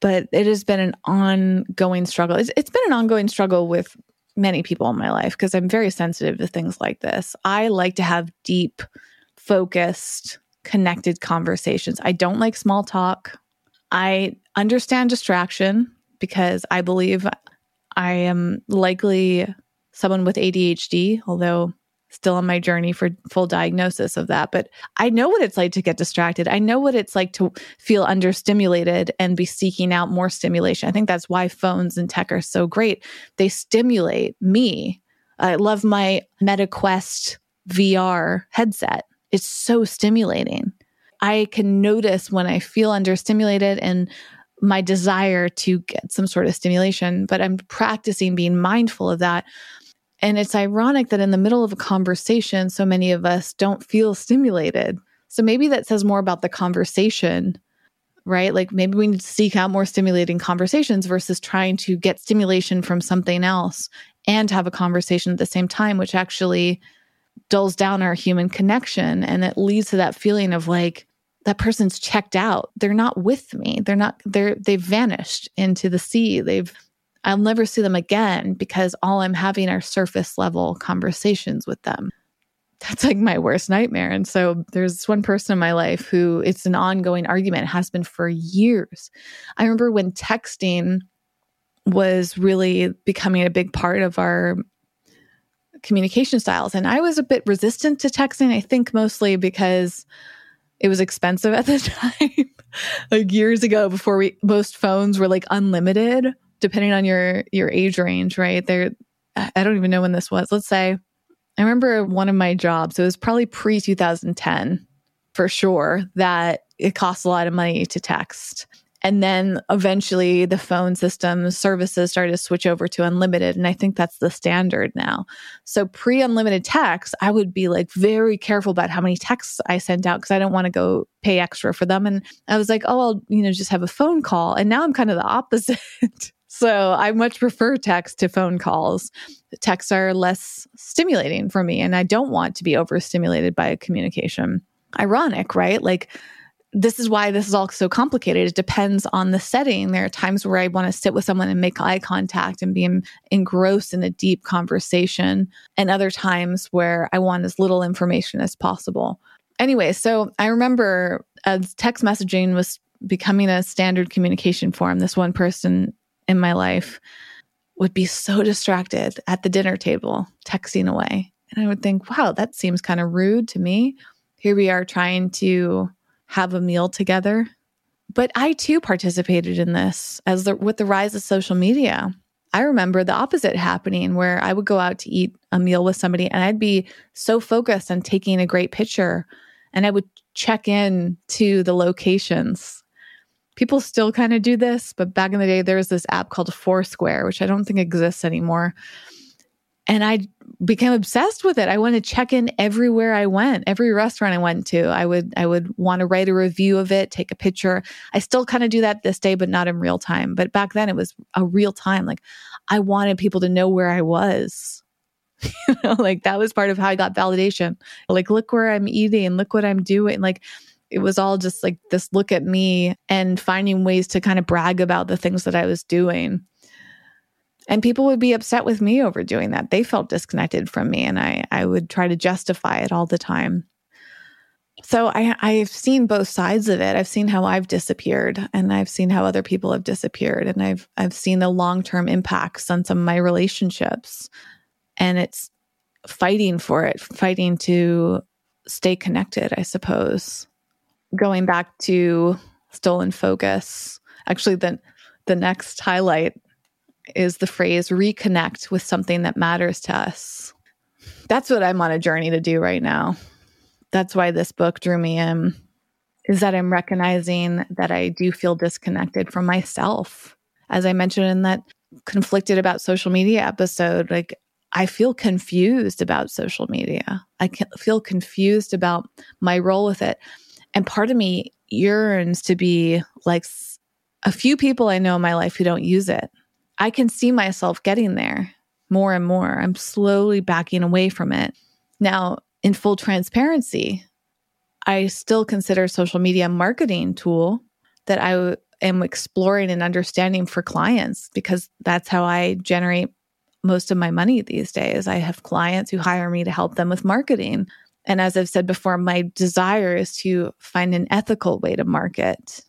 But it has been an ongoing struggle. it's, it's been an ongoing struggle with many people in my life because I'm very sensitive to things like this. I like to have deep, focused, connected conversations. I don't like small talk. I understand distraction because I believe I am likely someone with ADHD, although still on my journey for full diagnosis of that. But I know what it's like to get distracted. I know what it's like to feel understimulated and be seeking out more stimulation. I think that's why phones and tech are so great. They stimulate me. I love my MetaQuest VR headset. It's so stimulating. I can notice when I feel understimulated and my desire to get some sort of stimulation, but I'm practicing being mindful of that. And it's ironic that in the middle of a conversation, so many of us don't feel stimulated. So maybe that says more about the conversation, right? Like maybe we need to seek out more stimulating conversations versus trying to get stimulation from something else and have a conversation at the same time, which actually dulls down our human connection. And it leads to that feeling of like, that person's checked out. They're not with me. They're not, they're, they've vanished into the sea. They've, I'll never see them again because all I'm having are surface level conversations with them. That's like my worst nightmare. And so there's one person in my life who it's an ongoing argument, has been for years. I remember when texting was really becoming a big part of our communication styles. And I was a bit resistant to texting, I think mostly because it was expensive at the time. like years ago before we most phones were like unlimited depending on your your age range, right? There I don't even know when this was. Let's say I remember one of my jobs, it was probably pre 2010 for sure that it costs a lot of money to text. And then eventually the phone system services started to switch over to unlimited. And I think that's the standard now. So pre unlimited text, I would be like very careful about how many texts I sent out because I don't want to go pay extra for them. And I was like, oh, I'll, you know, just have a phone call. And now I'm kind of the opposite. so I much prefer text to phone calls. Texts are less stimulating for me. And I don't want to be overstimulated by a communication. Ironic, right? Like, this is why this is all so complicated. It depends on the setting. There are times where I want to sit with someone and make eye contact and be engrossed in a deep conversation, and other times where I want as little information as possible. Anyway, so I remember as text messaging was becoming a standard communication form, this one person in my life would be so distracted at the dinner table, texting away. And I would think, wow, that seems kind of rude to me. Here we are trying to have a meal together. But I too participated in this as the, with the rise of social media. I remember the opposite happening where I would go out to eat a meal with somebody and I'd be so focused on taking a great picture and I would check in to the locations. People still kind of do this, but back in the day, there was this app called Foursquare, which I don't think exists anymore. And I became obsessed with it. I want to check in everywhere I went, every restaurant I went to. I would I would want to write a review of it, take a picture. I still kind of do that this day, but not in real time. But back then it was a real time. Like I wanted people to know where I was. you know, like that was part of how I got validation. Like, look where I'm eating, and look what I'm doing. Like it was all just like this look at me and finding ways to kind of brag about the things that I was doing. And people would be upset with me over doing that. They felt disconnected from me, and I, I would try to justify it all the time. So I, I've seen both sides of it. I've seen how I've disappeared, and I've seen how other people have disappeared, and I've I've seen the long term impacts on some of my relationships. And it's fighting for it, fighting to stay connected, I suppose. Going back to stolen focus, actually, the the next highlight is the phrase reconnect with something that matters to us. That's what I'm on a journey to do right now. That's why this book drew me in is that I'm recognizing that I do feel disconnected from myself. As I mentioned in that conflicted about social media episode, like I feel confused about social media. I feel confused about my role with it. And part of me yearns to be like a few people I know in my life who don't use it. I can see myself getting there more and more. I'm slowly backing away from it. Now, in full transparency, I still consider social media a marketing tool that I am exploring and understanding for clients because that's how I generate most of my money these days. I have clients who hire me to help them with marketing. And as I've said before, my desire is to find an ethical way to market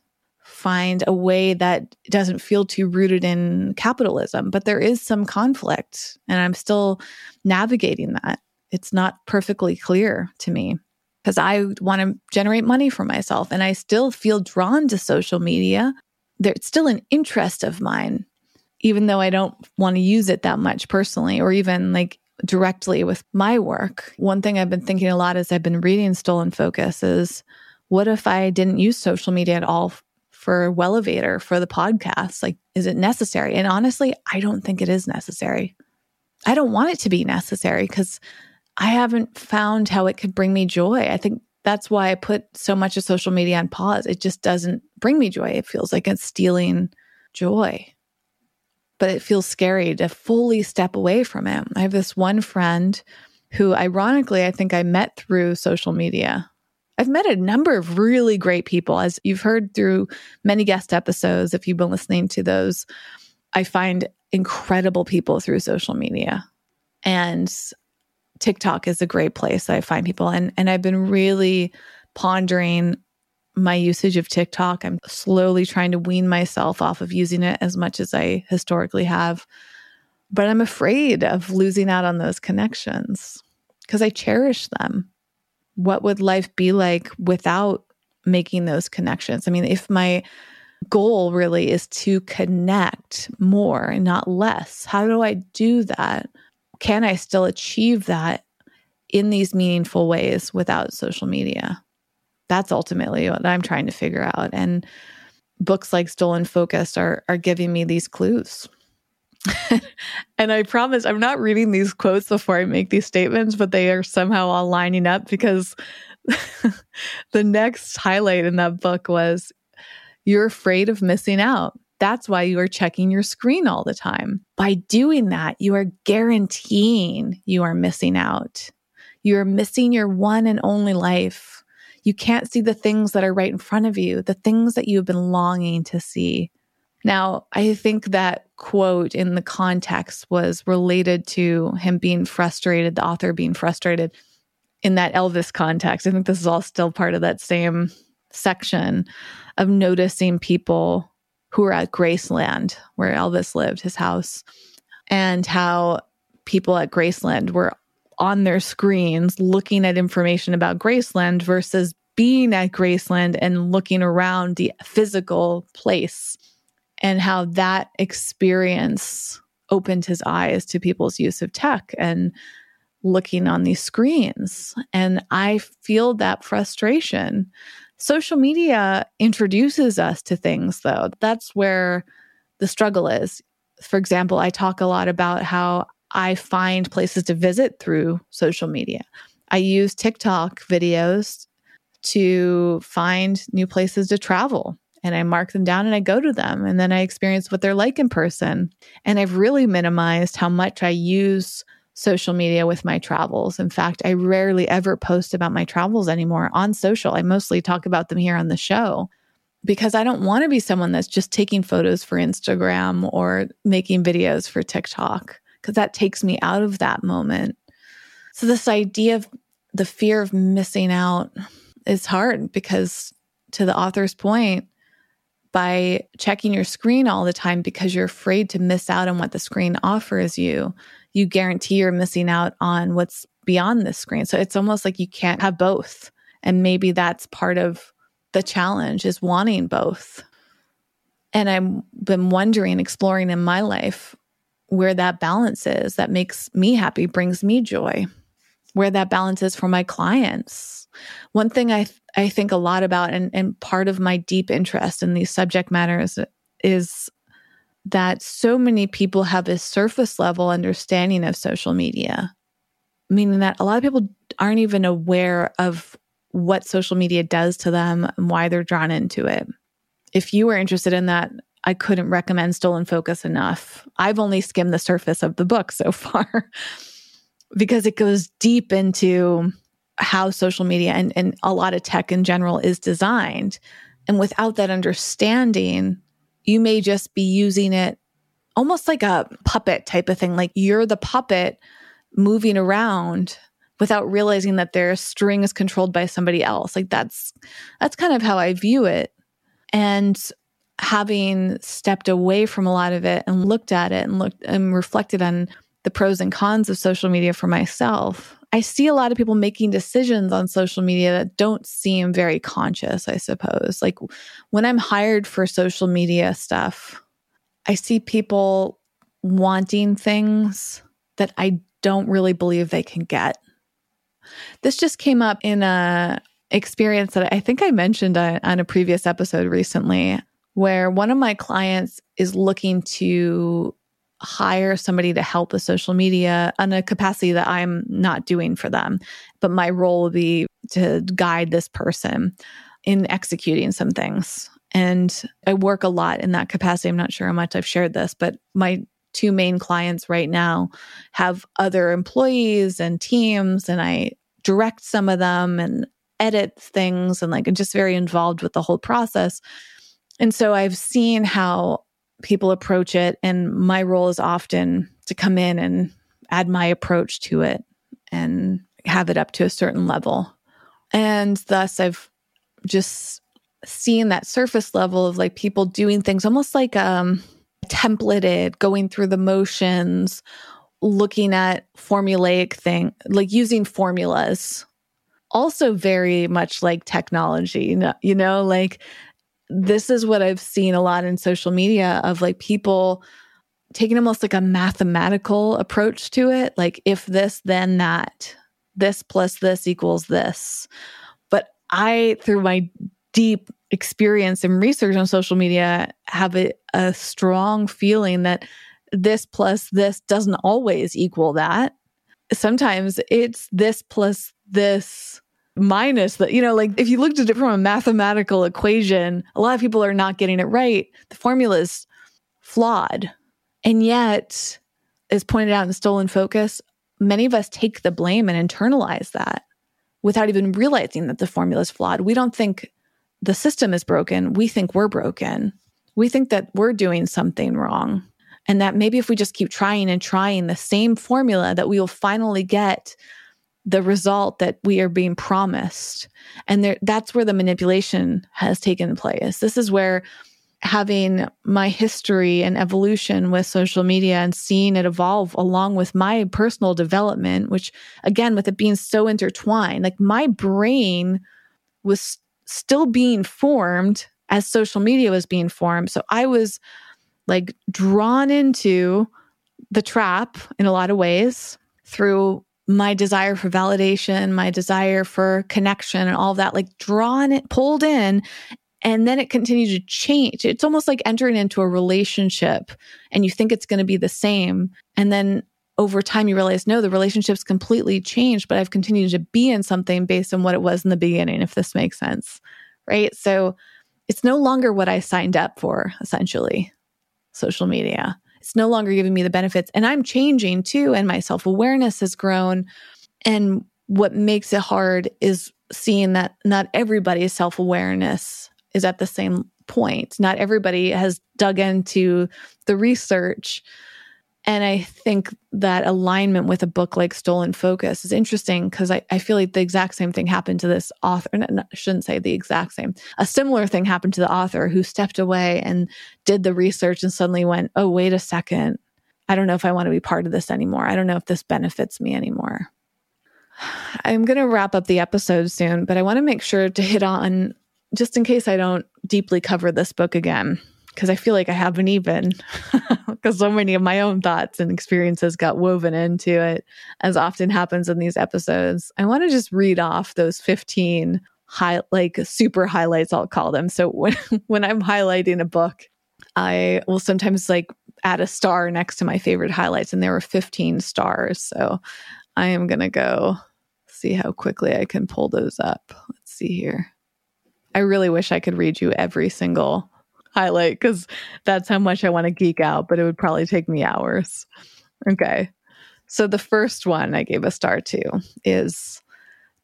find a way that doesn't feel too rooted in capitalism, but there is some conflict and I'm still navigating that. It's not perfectly clear to me because I want to generate money for myself and I still feel drawn to social media. There's still an interest of mine, even though I don't want to use it that much personally or even like directly with my work. One thing I've been thinking a lot as I've been reading Stolen Focus is what if I didn't use social media at all for Wellevator, for the podcast? Like, is it necessary? And honestly, I don't think it is necessary. I don't want it to be necessary because I haven't found how it could bring me joy. I think that's why I put so much of social media on pause. It just doesn't bring me joy. It feels like it's stealing joy. But it feels scary to fully step away from it. I have this one friend who, ironically, I think I met through social media. I've met a number of really great people, as you've heard through many guest episodes. If you've been listening to those, I find incredible people through social media. And TikTok is a great place I find people. And, and I've been really pondering my usage of TikTok. I'm slowly trying to wean myself off of using it as much as I historically have. But I'm afraid of losing out on those connections because I cherish them what would life be like without making those connections? I mean, if my goal really is to connect more and not less, how do I do that? Can I still achieve that in these meaningful ways without social media? That's ultimately what I'm trying to figure out. And books like Stolen Focus are are giving me these clues. and I promise I'm not reading these quotes before I make these statements, but they are somehow all lining up because the next highlight in that book was you're afraid of missing out. That's why you are checking your screen all the time. By doing that, you are guaranteeing you are missing out. You are missing your one and only life. You can't see the things that are right in front of you, the things that you've been longing to see. Now, I think that quote in the context was related to him being frustrated, the author being frustrated in that Elvis context. I think this is all still part of that same section of noticing people who are at Graceland, where Elvis lived, his house, and how people at Graceland were on their screens looking at information about Graceland versus being at Graceland and looking around the physical place and how that experience opened his eyes to people's use of tech and looking on these screens. And I feel that frustration. Social media introduces us to things, though. That's where the struggle is. For example, I talk a lot about how I find places to visit through social media. I use TikTok videos to find new places to travel and I mark them down and I go to them and then I experience what they're like in person. And I've really minimized how much I use social media with my travels. In fact, I rarely ever post about my travels anymore on social. I mostly talk about them here on the show because I don't want to be someone that's just taking photos for Instagram or making videos for TikTok because that takes me out of that moment. So, this idea of the fear of missing out is hard because, to the author's point, by checking your screen all the time because you're afraid to miss out on what the screen offers you, you guarantee you're missing out on what's beyond the screen. So it's almost like you can't have both. And maybe that's part of the challenge is wanting both. And I've been wondering, exploring in my life where that balance is that makes me happy, brings me joy, where that balance is for my clients. One thing I I think a lot about, and, and part of my deep interest in these subject matters is that so many people have a surface level understanding of social media, meaning that a lot of people aren't even aware of what social media does to them and why they're drawn into it. If you are interested in that, I couldn't recommend Stolen Focus enough. I've only skimmed the surface of the book so far because it goes deep into how social media and, and a lot of tech in general is designed. And without that understanding, you may just be using it almost like a puppet type of thing. Like you're the puppet moving around without realizing that their string is controlled by somebody else. Like that's that's kind of how I view it. And having stepped away from a lot of it and looked at it and looked and reflected on the pros and cons of social media for myself, I see a lot of people making decisions on social media that don't seem very conscious, I suppose. Like when I'm hired for social media stuff, I see people wanting things that I don't really believe they can get. This just came up in a experience that I think I mentioned on a previous episode recently where one of my clients is looking to hire somebody to help with social media on a capacity that I'm not doing for them. But my role will be to guide this person in executing some things. And I work a lot in that capacity. I'm not sure how much I've shared this, but my two main clients right now have other employees and teams, and I direct some of them and edit things and like I'm just very involved with the whole process. And so I've seen how people approach it. And my role is often to come in and add my approach to it and have it up to a certain level. And thus, I've just seen that surface level of like people doing things almost like um, templated, going through the motions, looking at formulaic thing, like using formulas. Also, very much like technology, you know, you know like this is what I've seen a lot in social media of like people taking almost like a mathematical approach to it. Like, if this, then that, this plus this equals this. But I, through my deep experience and research on social media, have a, a strong feeling that this plus this doesn't always equal that. Sometimes it's this plus this minus that, you know, like if you looked at it from a mathematical equation, a lot of people are not getting it right. The formula is flawed. And yet, as pointed out in Stolen Focus, many of us take the blame and internalize that without even realizing that the formula is flawed. We don't think the system is broken. We think we're broken. We think that we're doing something wrong. And that maybe if we just keep trying and trying the same formula, that we will finally get the result that we are being promised. And there, that's where the manipulation has taken place. This is where having my history and evolution with social media and seeing it evolve along with my personal development, which again, with it being so intertwined, like my brain was still being formed as social media was being formed. So I was like drawn into the trap in a lot of ways through my desire for validation, my desire for connection, and all that, like drawn it, pulled in. And then it continued to change. It's almost like entering into a relationship and you think it's going to be the same. And then over time, you realize, no, the relationship's completely changed, but I've continued to be in something based on what it was in the beginning, if this makes sense. Right. So it's no longer what I signed up for, essentially, social media. It's no longer giving me the benefits. And I'm changing too, and my self awareness has grown. And what makes it hard is seeing that not everybody's self awareness is at the same point. Not everybody has dug into the research and I think that alignment with a book like Stolen Focus is interesting because I, I feel like the exact same thing happened to this author. No, I shouldn't say the exact same. A similar thing happened to the author who stepped away and did the research and suddenly went, oh, wait a second. I don't know if I want to be part of this anymore. I don't know if this benefits me anymore. I'm going to wrap up the episode soon, but I want to make sure to hit on, just in case I don't deeply cover this book again because I feel like I haven't even, because so many of my own thoughts and experiences got woven into it, as often happens in these episodes. I want to just read off those 15 high, like super highlights, I'll call them. So when, when I'm highlighting a book, I will sometimes like add a star next to my favorite highlights, and there were 15 stars. So I am going to go see how quickly I can pull those up. Let's see here. I really wish I could read you every single highlight because that's how much I want to geek out, but it would probably take me hours. Okay. So the first one I gave a star to is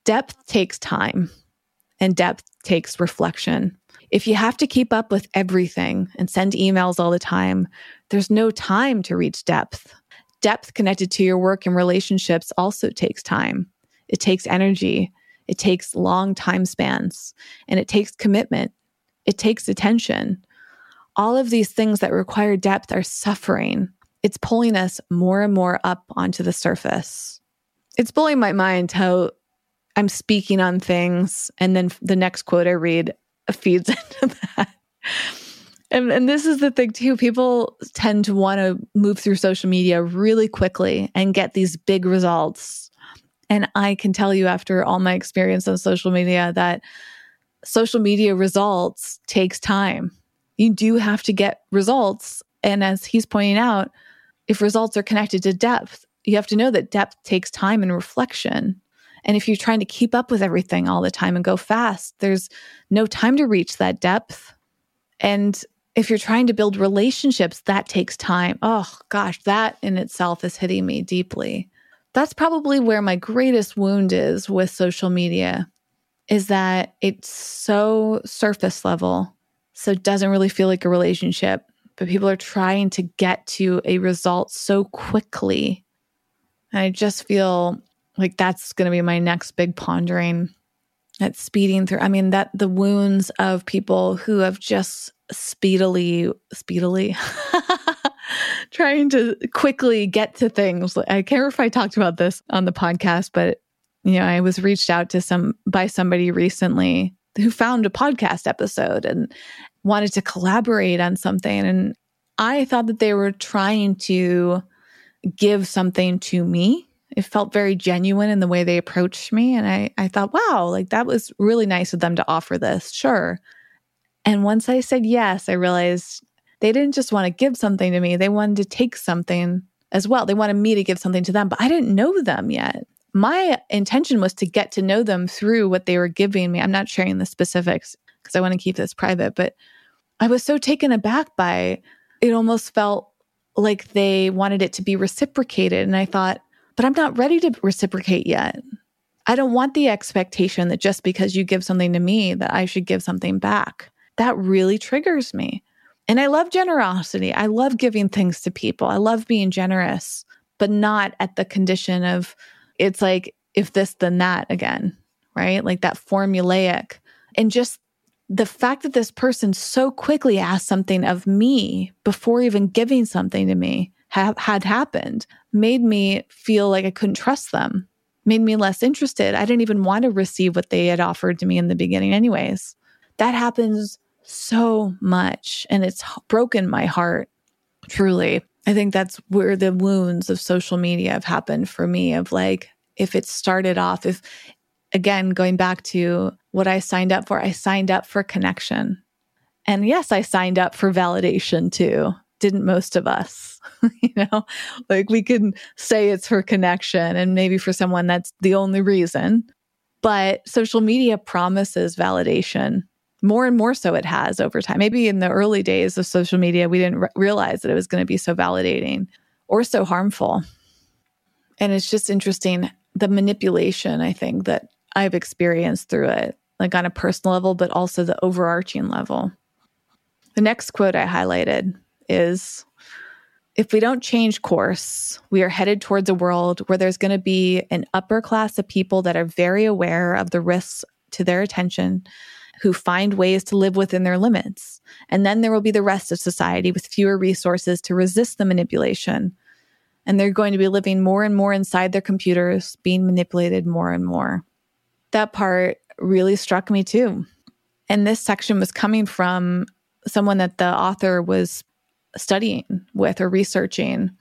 depth takes time and depth takes reflection. If you have to keep up with everything and send emails all the time, there's no time to reach depth. Depth connected to your work and relationships also takes time. It takes energy. It takes long time spans and it takes commitment. It takes attention all of these things that require depth are suffering. It's pulling us more and more up onto the surface. It's blowing my mind how I'm speaking on things, and then the next quote I read feeds into that. And, and this is the thing too. People tend to want to move through social media really quickly and get these big results. And I can tell you after all my experience on social media that social media results takes time. You do have to get results. And as he's pointing out, if results are connected to depth, you have to know that depth takes time and reflection. And if you're trying to keep up with everything all the time and go fast, there's no time to reach that depth. And if you're trying to build relationships, that takes time. Oh gosh, that in itself is hitting me deeply. That's probably where my greatest wound is with social media is that it's so surface level. So it doesn't really feel like a relationship, but people are trying to get to a result so quickly. And I just feel like that's going to be my next big pondering at speeding through. I mean, that the wounds of people who have just speedily, speedily trying to quickly get to things. I can't remember if I talked about this on the podcast, but you know, I was reached out to some by somebody recently who found a podcast episode and wanted to collaborate on something. And I thought that they were trying to give something to me. It felt very genuine in the way they approached me. And I, I thought, wow, like that was really nice of them to offer this. Sure. And once I said yes, I realized they didn't just want to give something to me, they wanted to take something as well. They wanted me to give something to them, but I didn't know them yet. My intention was to get to know them through what they were giving me. I'm not sharing the specifics because I want to keep this private, but I was so taken aback by it almost felt like they wanted it to be reciprocated. And I thought, but I'm not ready to reciprocate yet. I don't want the expectation that just because you give something to me that I should give something back that really triggers me. And I love generosity. I love giving things to people. I love being generous, but not at the condition of it's like if this, then that again, right? Like that formulaic. And just the fact that this person so quickly asked something of me before even giving something to me ha- had happened made me feel like I couldn't trust them, made me less interested. I didn't even want to receive what they had offered to me in the beginning, anyways. That happens so much and it's broken my heart truly i think that's where the wounds of social media have happened for me of like if it started off if again going back to what i signed up for i signed up for connection. And yes i signed up for validation too. Didn't most of us you know? Like we can say it's for connection and maybe for someone that's the only reason but social media promises validation more and more so it has over time. Maybe in the early days of social media, we didn't re- realize that it was going to be so validating or so harmful. And it's just interesting the manipulation, I think, that I've experienced through it, like on a personal level, but also the overarching level. The next quote I highlighted is if we don't change course, we are headed towards a world where there's going to be an upper class of people that are very aware of the risks to their attention who find ways to live within their limits. And then there will be the rest of society with fewer resources to resist the manipulation. And they're going to be living more and more inside their computers, being manipulated more and more. That part really struck me too. And this section was coming from someone that the author was studying with or researching.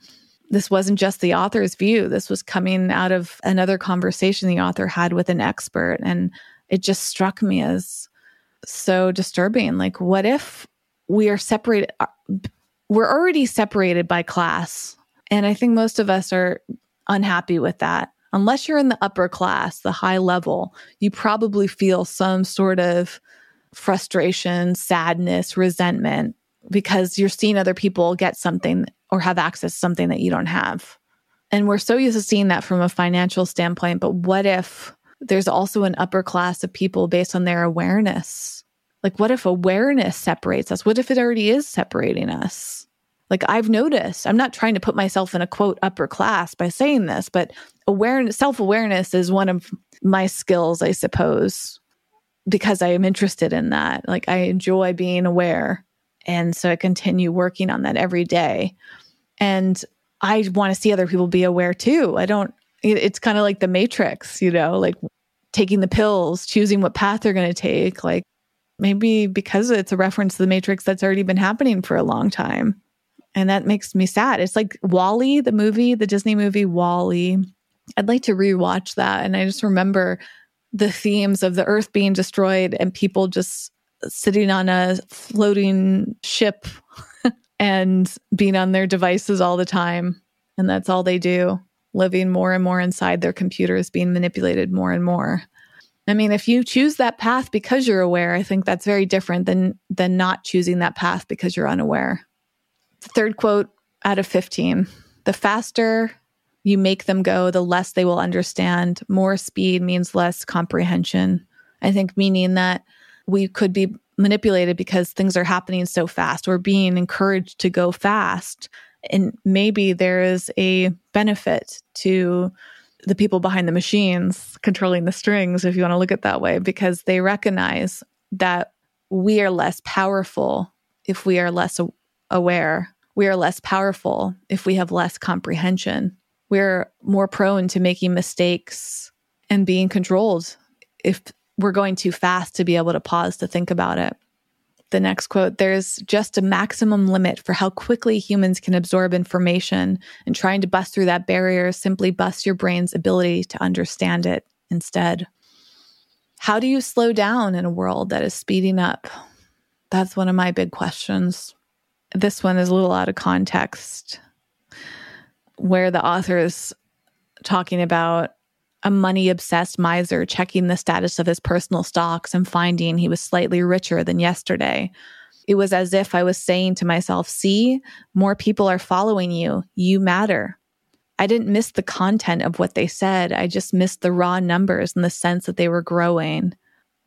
This wasn't just the author's view. This was coming out of another conversation the author had with an expert. And it just struck me as so disturbing. Like, what if we are separated? Uh, we're already separated by class. And I think most of us are unhappy with that. Unless you're in the upper class, the high level, you probably feel some sort of frustration, sadness, resentment because you're seeing other people get something or have access to something that you don't have. And we're so used to seeing that from a financial standpoint. But what if there's also an upper class of people based on their awareness. Like, what if awareness separates us? What if it already is separating us? Like, I've noticed, I'm not trying to put myself in a quote upper class by saying this, but awareness, self awareness is one of my skills, I suppose, because I am interested in that. Like, I enjoy being aware. And so I continue working on that every day. And I want to see other people be aware too. I don't, it's kind of like the matrix, you know, like taking the pills, choosing what path they're going to take. Like maybe because it's a reference to the matrix that's already been happening for a long time. And that makes me sad. It's like WALL-E, the movie, the Disney movie WALL-E. I'd like to rewatch that. And I just remember the themes of the earth being destroyed and people just sitting on a floating ship and being on their devices all the time. And that's all they do, living more and more inside their computers, being manipulated more and more. I mean, if you choose that path because you're aware, I think that's very different than than not choosing that path because you're unaware. The third quote out of 15. The faster you make them go, the less they will understand. More speed means less comprehension. I think meaning that we could be manipulated because things are happening so fast. We're being encouraged to go fast. And maybe there is a benefit to the people behind the machines controlling the strings, if you want to look at that way, because they recognize that we are less powerful if we are less aware. We are less powerful if we have less comprehension. We're more prone to making mistakes and being controlled if we're going too fast to be able to pause to think about it. The next quote there's just a maximum limit for how quickly humans can absorb information, and trying to bust through that barrier simply busts your brain's ability to understand it instead. How do you slow down in a world that is speeding up? That's one of my big questions. This one is a little out of context, where the author is talking about a money obsessed miser checking the status of his personal stocks and finding he was slightly richer than yesterday. It was as if I was saying to myself, See, more people are following you. You matter. I didn't miss the content of what they said. I just missed the raw numbers and the sense that they were growing.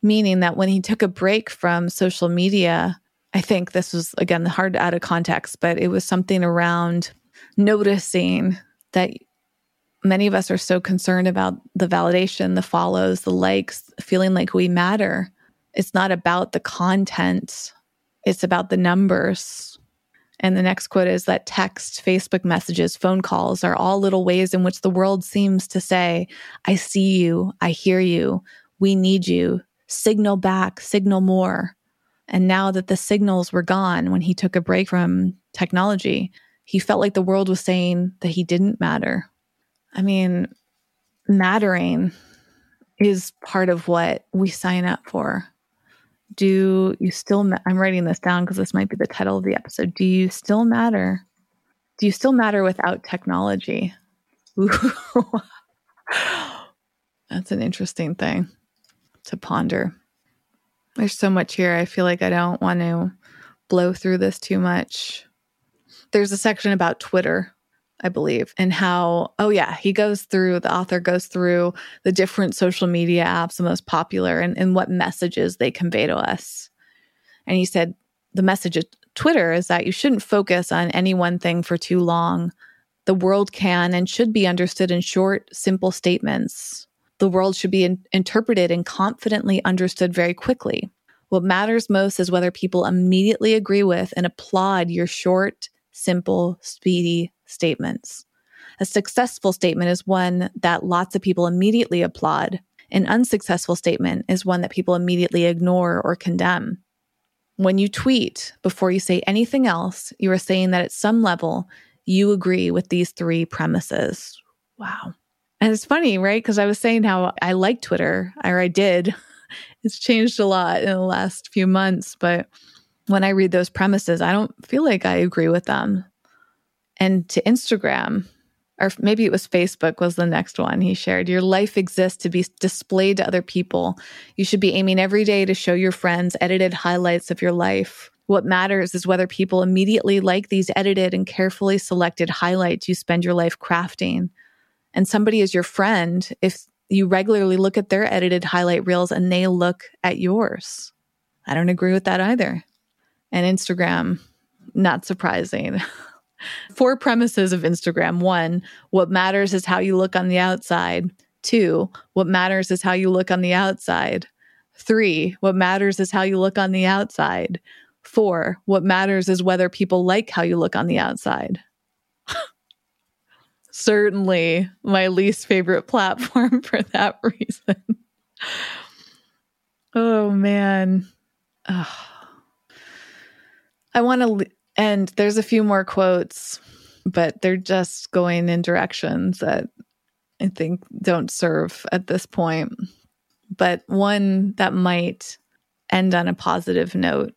Meaning that when he took a break from social media, I think this was, again, hard out of context, but it was something around noticing that many of us are so concerned about the validation, the follows, the likes, feeling like we matter. It's not about the content, it's about the numbers. And the next quote is that text, Facebook messages, phone calls are all little ways in which the world seems to say, I see you, I hear you, we need you, signal back, signal more. And now that the signals were gone when he took a break from technology, he felt like the world was saying that he didn't matter, I mean, mattering is part of what we sign up for. Do you still, ma- I'm writing this down because this might be the title of the episode. Do you still matter? Do you still matter without technology? That's an interesting thing to ponder. There's so much here. I feel like I don't want to blow through this too much. There's a section about Twitter I believe, and how, oh, yeah, he goes through, the author goes through the different social media apps, the most popular, and, and what messages they convey to us. And he said, the message of Twitter is that you shouldn't focus on any one thing for too long. The world can and should be understood in short, simple statements. The world should be in- interpreted and confidently understood very quickly. What matters most is whether people immediately agree with and applaud your short, simple, speedy statements. A successful statement is one that lots of people immediately applaud. An unsuccessful statement is one that people immediately ignore or condemn. When you tweet, before you say anything else, you are saying that at some level, you agree with these three premises. Wow. And it's funny, right? Because I was saying how I like Twitter, or I did. It's changed a lot in the last few months, but when I read those premises, I don't feel like I agree with them and to Instagram, or maybe it was Facebook was the next one he shared. Your life exists to be displayed to other people. You should be aiming every day to show your friends edited highlights of your life. What matters is whether people immediately like these edited and carefully selected highlights you spend your life crafting. And somebody is your friend if you regularly look at their edited highlight reels and they look at yours. I don't agree with that either. And Instagram, not surprising. Four premises of Instagram. One, what matters is how you look on the outside. Two, what matters is how you look on the outside. Three, what matters is how you look on the outside. Four, what matters is whether people like how you look on the outside. Certainly my least favorite platform for that reason. oh, man. I want to end. There's a few more quotes, but they're just going in directions that I think don't serve at this point. But one that might end on a positive note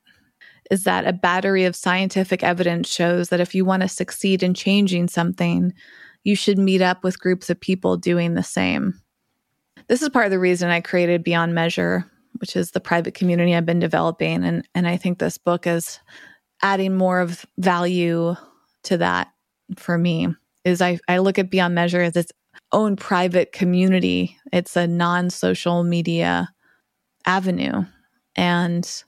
is that a battery of scientific evidence shows that if you want to succeed in changing something, you should meet up with groups of people doing the same. This is part of the reason I created Beyond Measure, which is the private community I've been developing. And, and I think this book is adding more of value to that for me. Is I, I look at Beyond Measure as its own private community. It's a non-social media avenue. And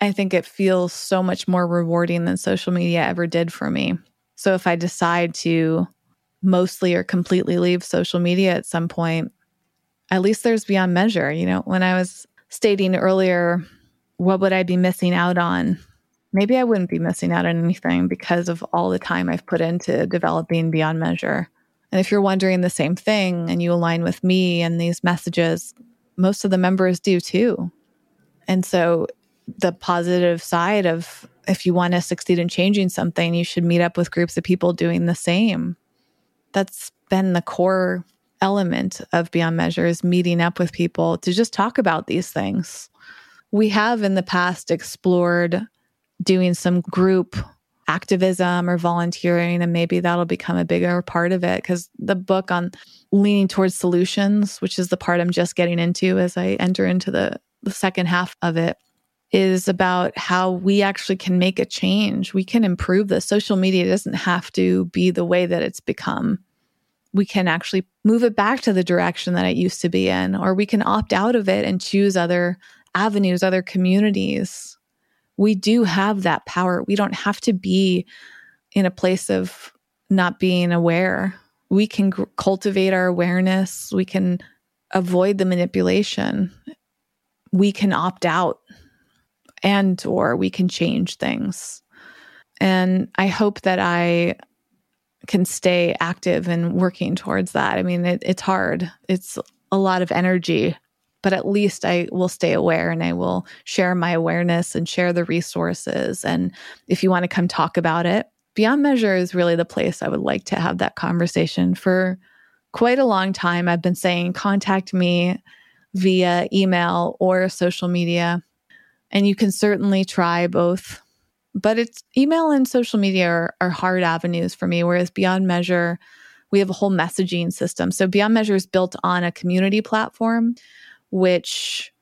I think it feels so much more rewarding than social media ever did for me. So if I decide to mostly or completely leave social media at some point, at least there's beyond measure. You know, when I was stating earlier, what would I be missing out on? Maybe I wouldn't be missing out on anything because of all the time I've put into developing beyond measure. And if you're wondering the same thing and you align with me and these messages, most of the members do too. And so the positive side of if you want to succeed in changing something, you should meet up with groups of people doing the same. That's been the core element of Beyond Measure is meeting up with people to just talk about these things. We have in the past explored doing some group activism or volunteering, and maybe that'll become a bigger part of it because the book on leaning towards solutions, which is the part I'm just getting into as I enter into the, the second half of it, is about how we actually can make a change. We can improve this. Social media doesn't have to be the way that it's become. We can actually move it back to the direction that it used to be in, or we can opt out of it and choose other avenues, other communities. We do have that power. We don't have to be in a place of not being aware. We can g- cultivate our awareness. We can avoid the manipulation. We can opt out and or we can change things. And I hope that I can stay active and working towards that. I mean, it, it's hard. It's a lot of energy, but at least I will stay aware and I will share my awareness and share the resources. And if you want to come talk about it, Beyond Measure is really the place I would like to have that conversation. For quite a long time, I've been saying contact me via email or social media. And you can certainly try both. But it's email and social media are, are hard avenues for me, whereas Beyond Measure, we have a whole messaging system. So Beyond Measure is built on a community platform, which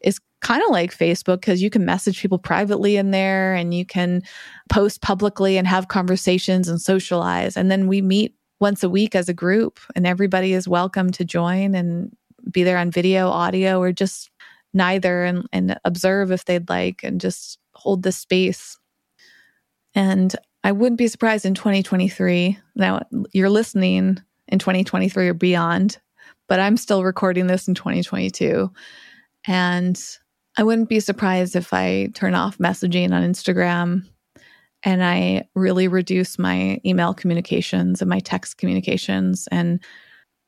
is kind of like Facebook because you can message people privately in there and you can post publicly and have conversations and socialize. And then we meet once a week as a group, and everybody is welcome to join and be there on video, audio, or just neither and, and observe if they'd like and just hold the space. And I wouldn't be surprised in 2023. Now you're listening in 2023 or beyond, but I'm still recording this in 2022. And I wouldn't be surprised if I turn off messaging on Instagram and I really reduce my email communications and my text communications and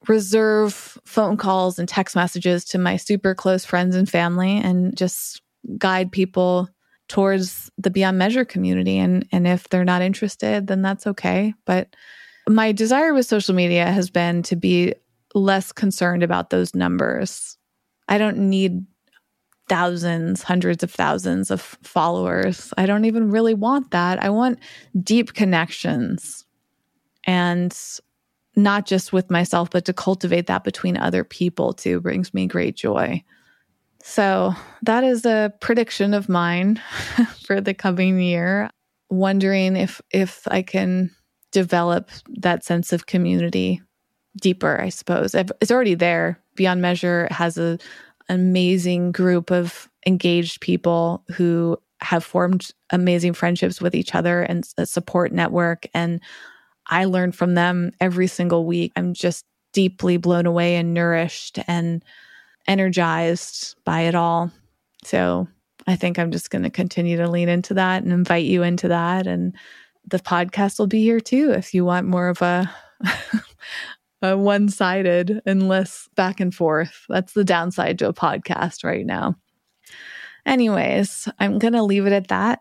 reserve phone calls and text messages to my super close friends and family and just guide people towards the beyond measure community and and if they're not interested then that's okay but my desire with social media has been to be less concerned about those numbers i don't need thousands hundreds of thousands of followers i don't even really want that i want deep connections and not just with myself, but to cultivate that between other people too brings me great joy. So that is a prediction of mine for the coming year. Wondering if if I can develop that sense of community deeper, I suppose. It's already there. Beyond Measure has a, an amazing group of engaged people who have formed amazing friendships with each other and a support network and I learn from them every single week. I'm just deeply blown away and nourished and energized by it all. So I think I'm just going to continue to lean into that and invite you into that. And the podcast will be here too if you want more of a, a one sided and less back and forth. That's the downside to a podcast right now. Anyways, I'm going to leave it at that.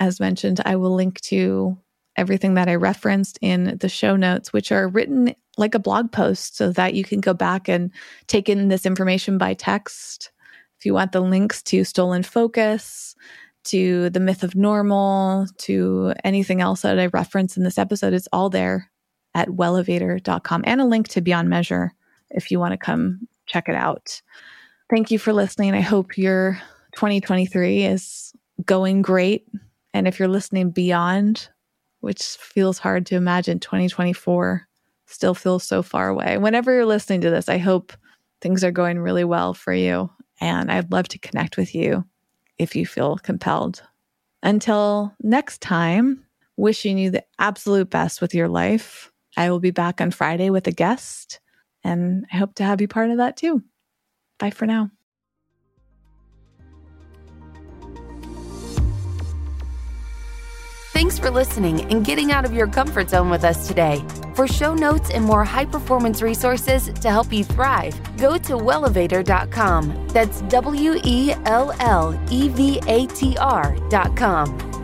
As mentioned, I will link to everything that I referenced in the show notes, which are written like a blog post so that you can go back and take in this information by text. If you want the links to Stolen Focus, to the myth of normal, to anything else that I reference in this episode, it's all there at wellevatr.com and a link to Beyond Measure if you want to come check it out. Thank you for listening. I hope your 2023 is going great. And if you're listening beyond, which feels hard to imagine, 2024 still feels so far away. Whenever you're listening to this, I hope things are going really well for you. And I'd love to connect with you if you feel compelled. Until next time, wishing you the absolute best with your life. I will be back on Friday with a guest, and I hope to have you part of that too. Bye for now. Thanks for listening and getting out of your comfort zone with us today. For show notes and more high performance resources to help you thrive, go to wellevatr.com. That's W E L L E V A T R.com.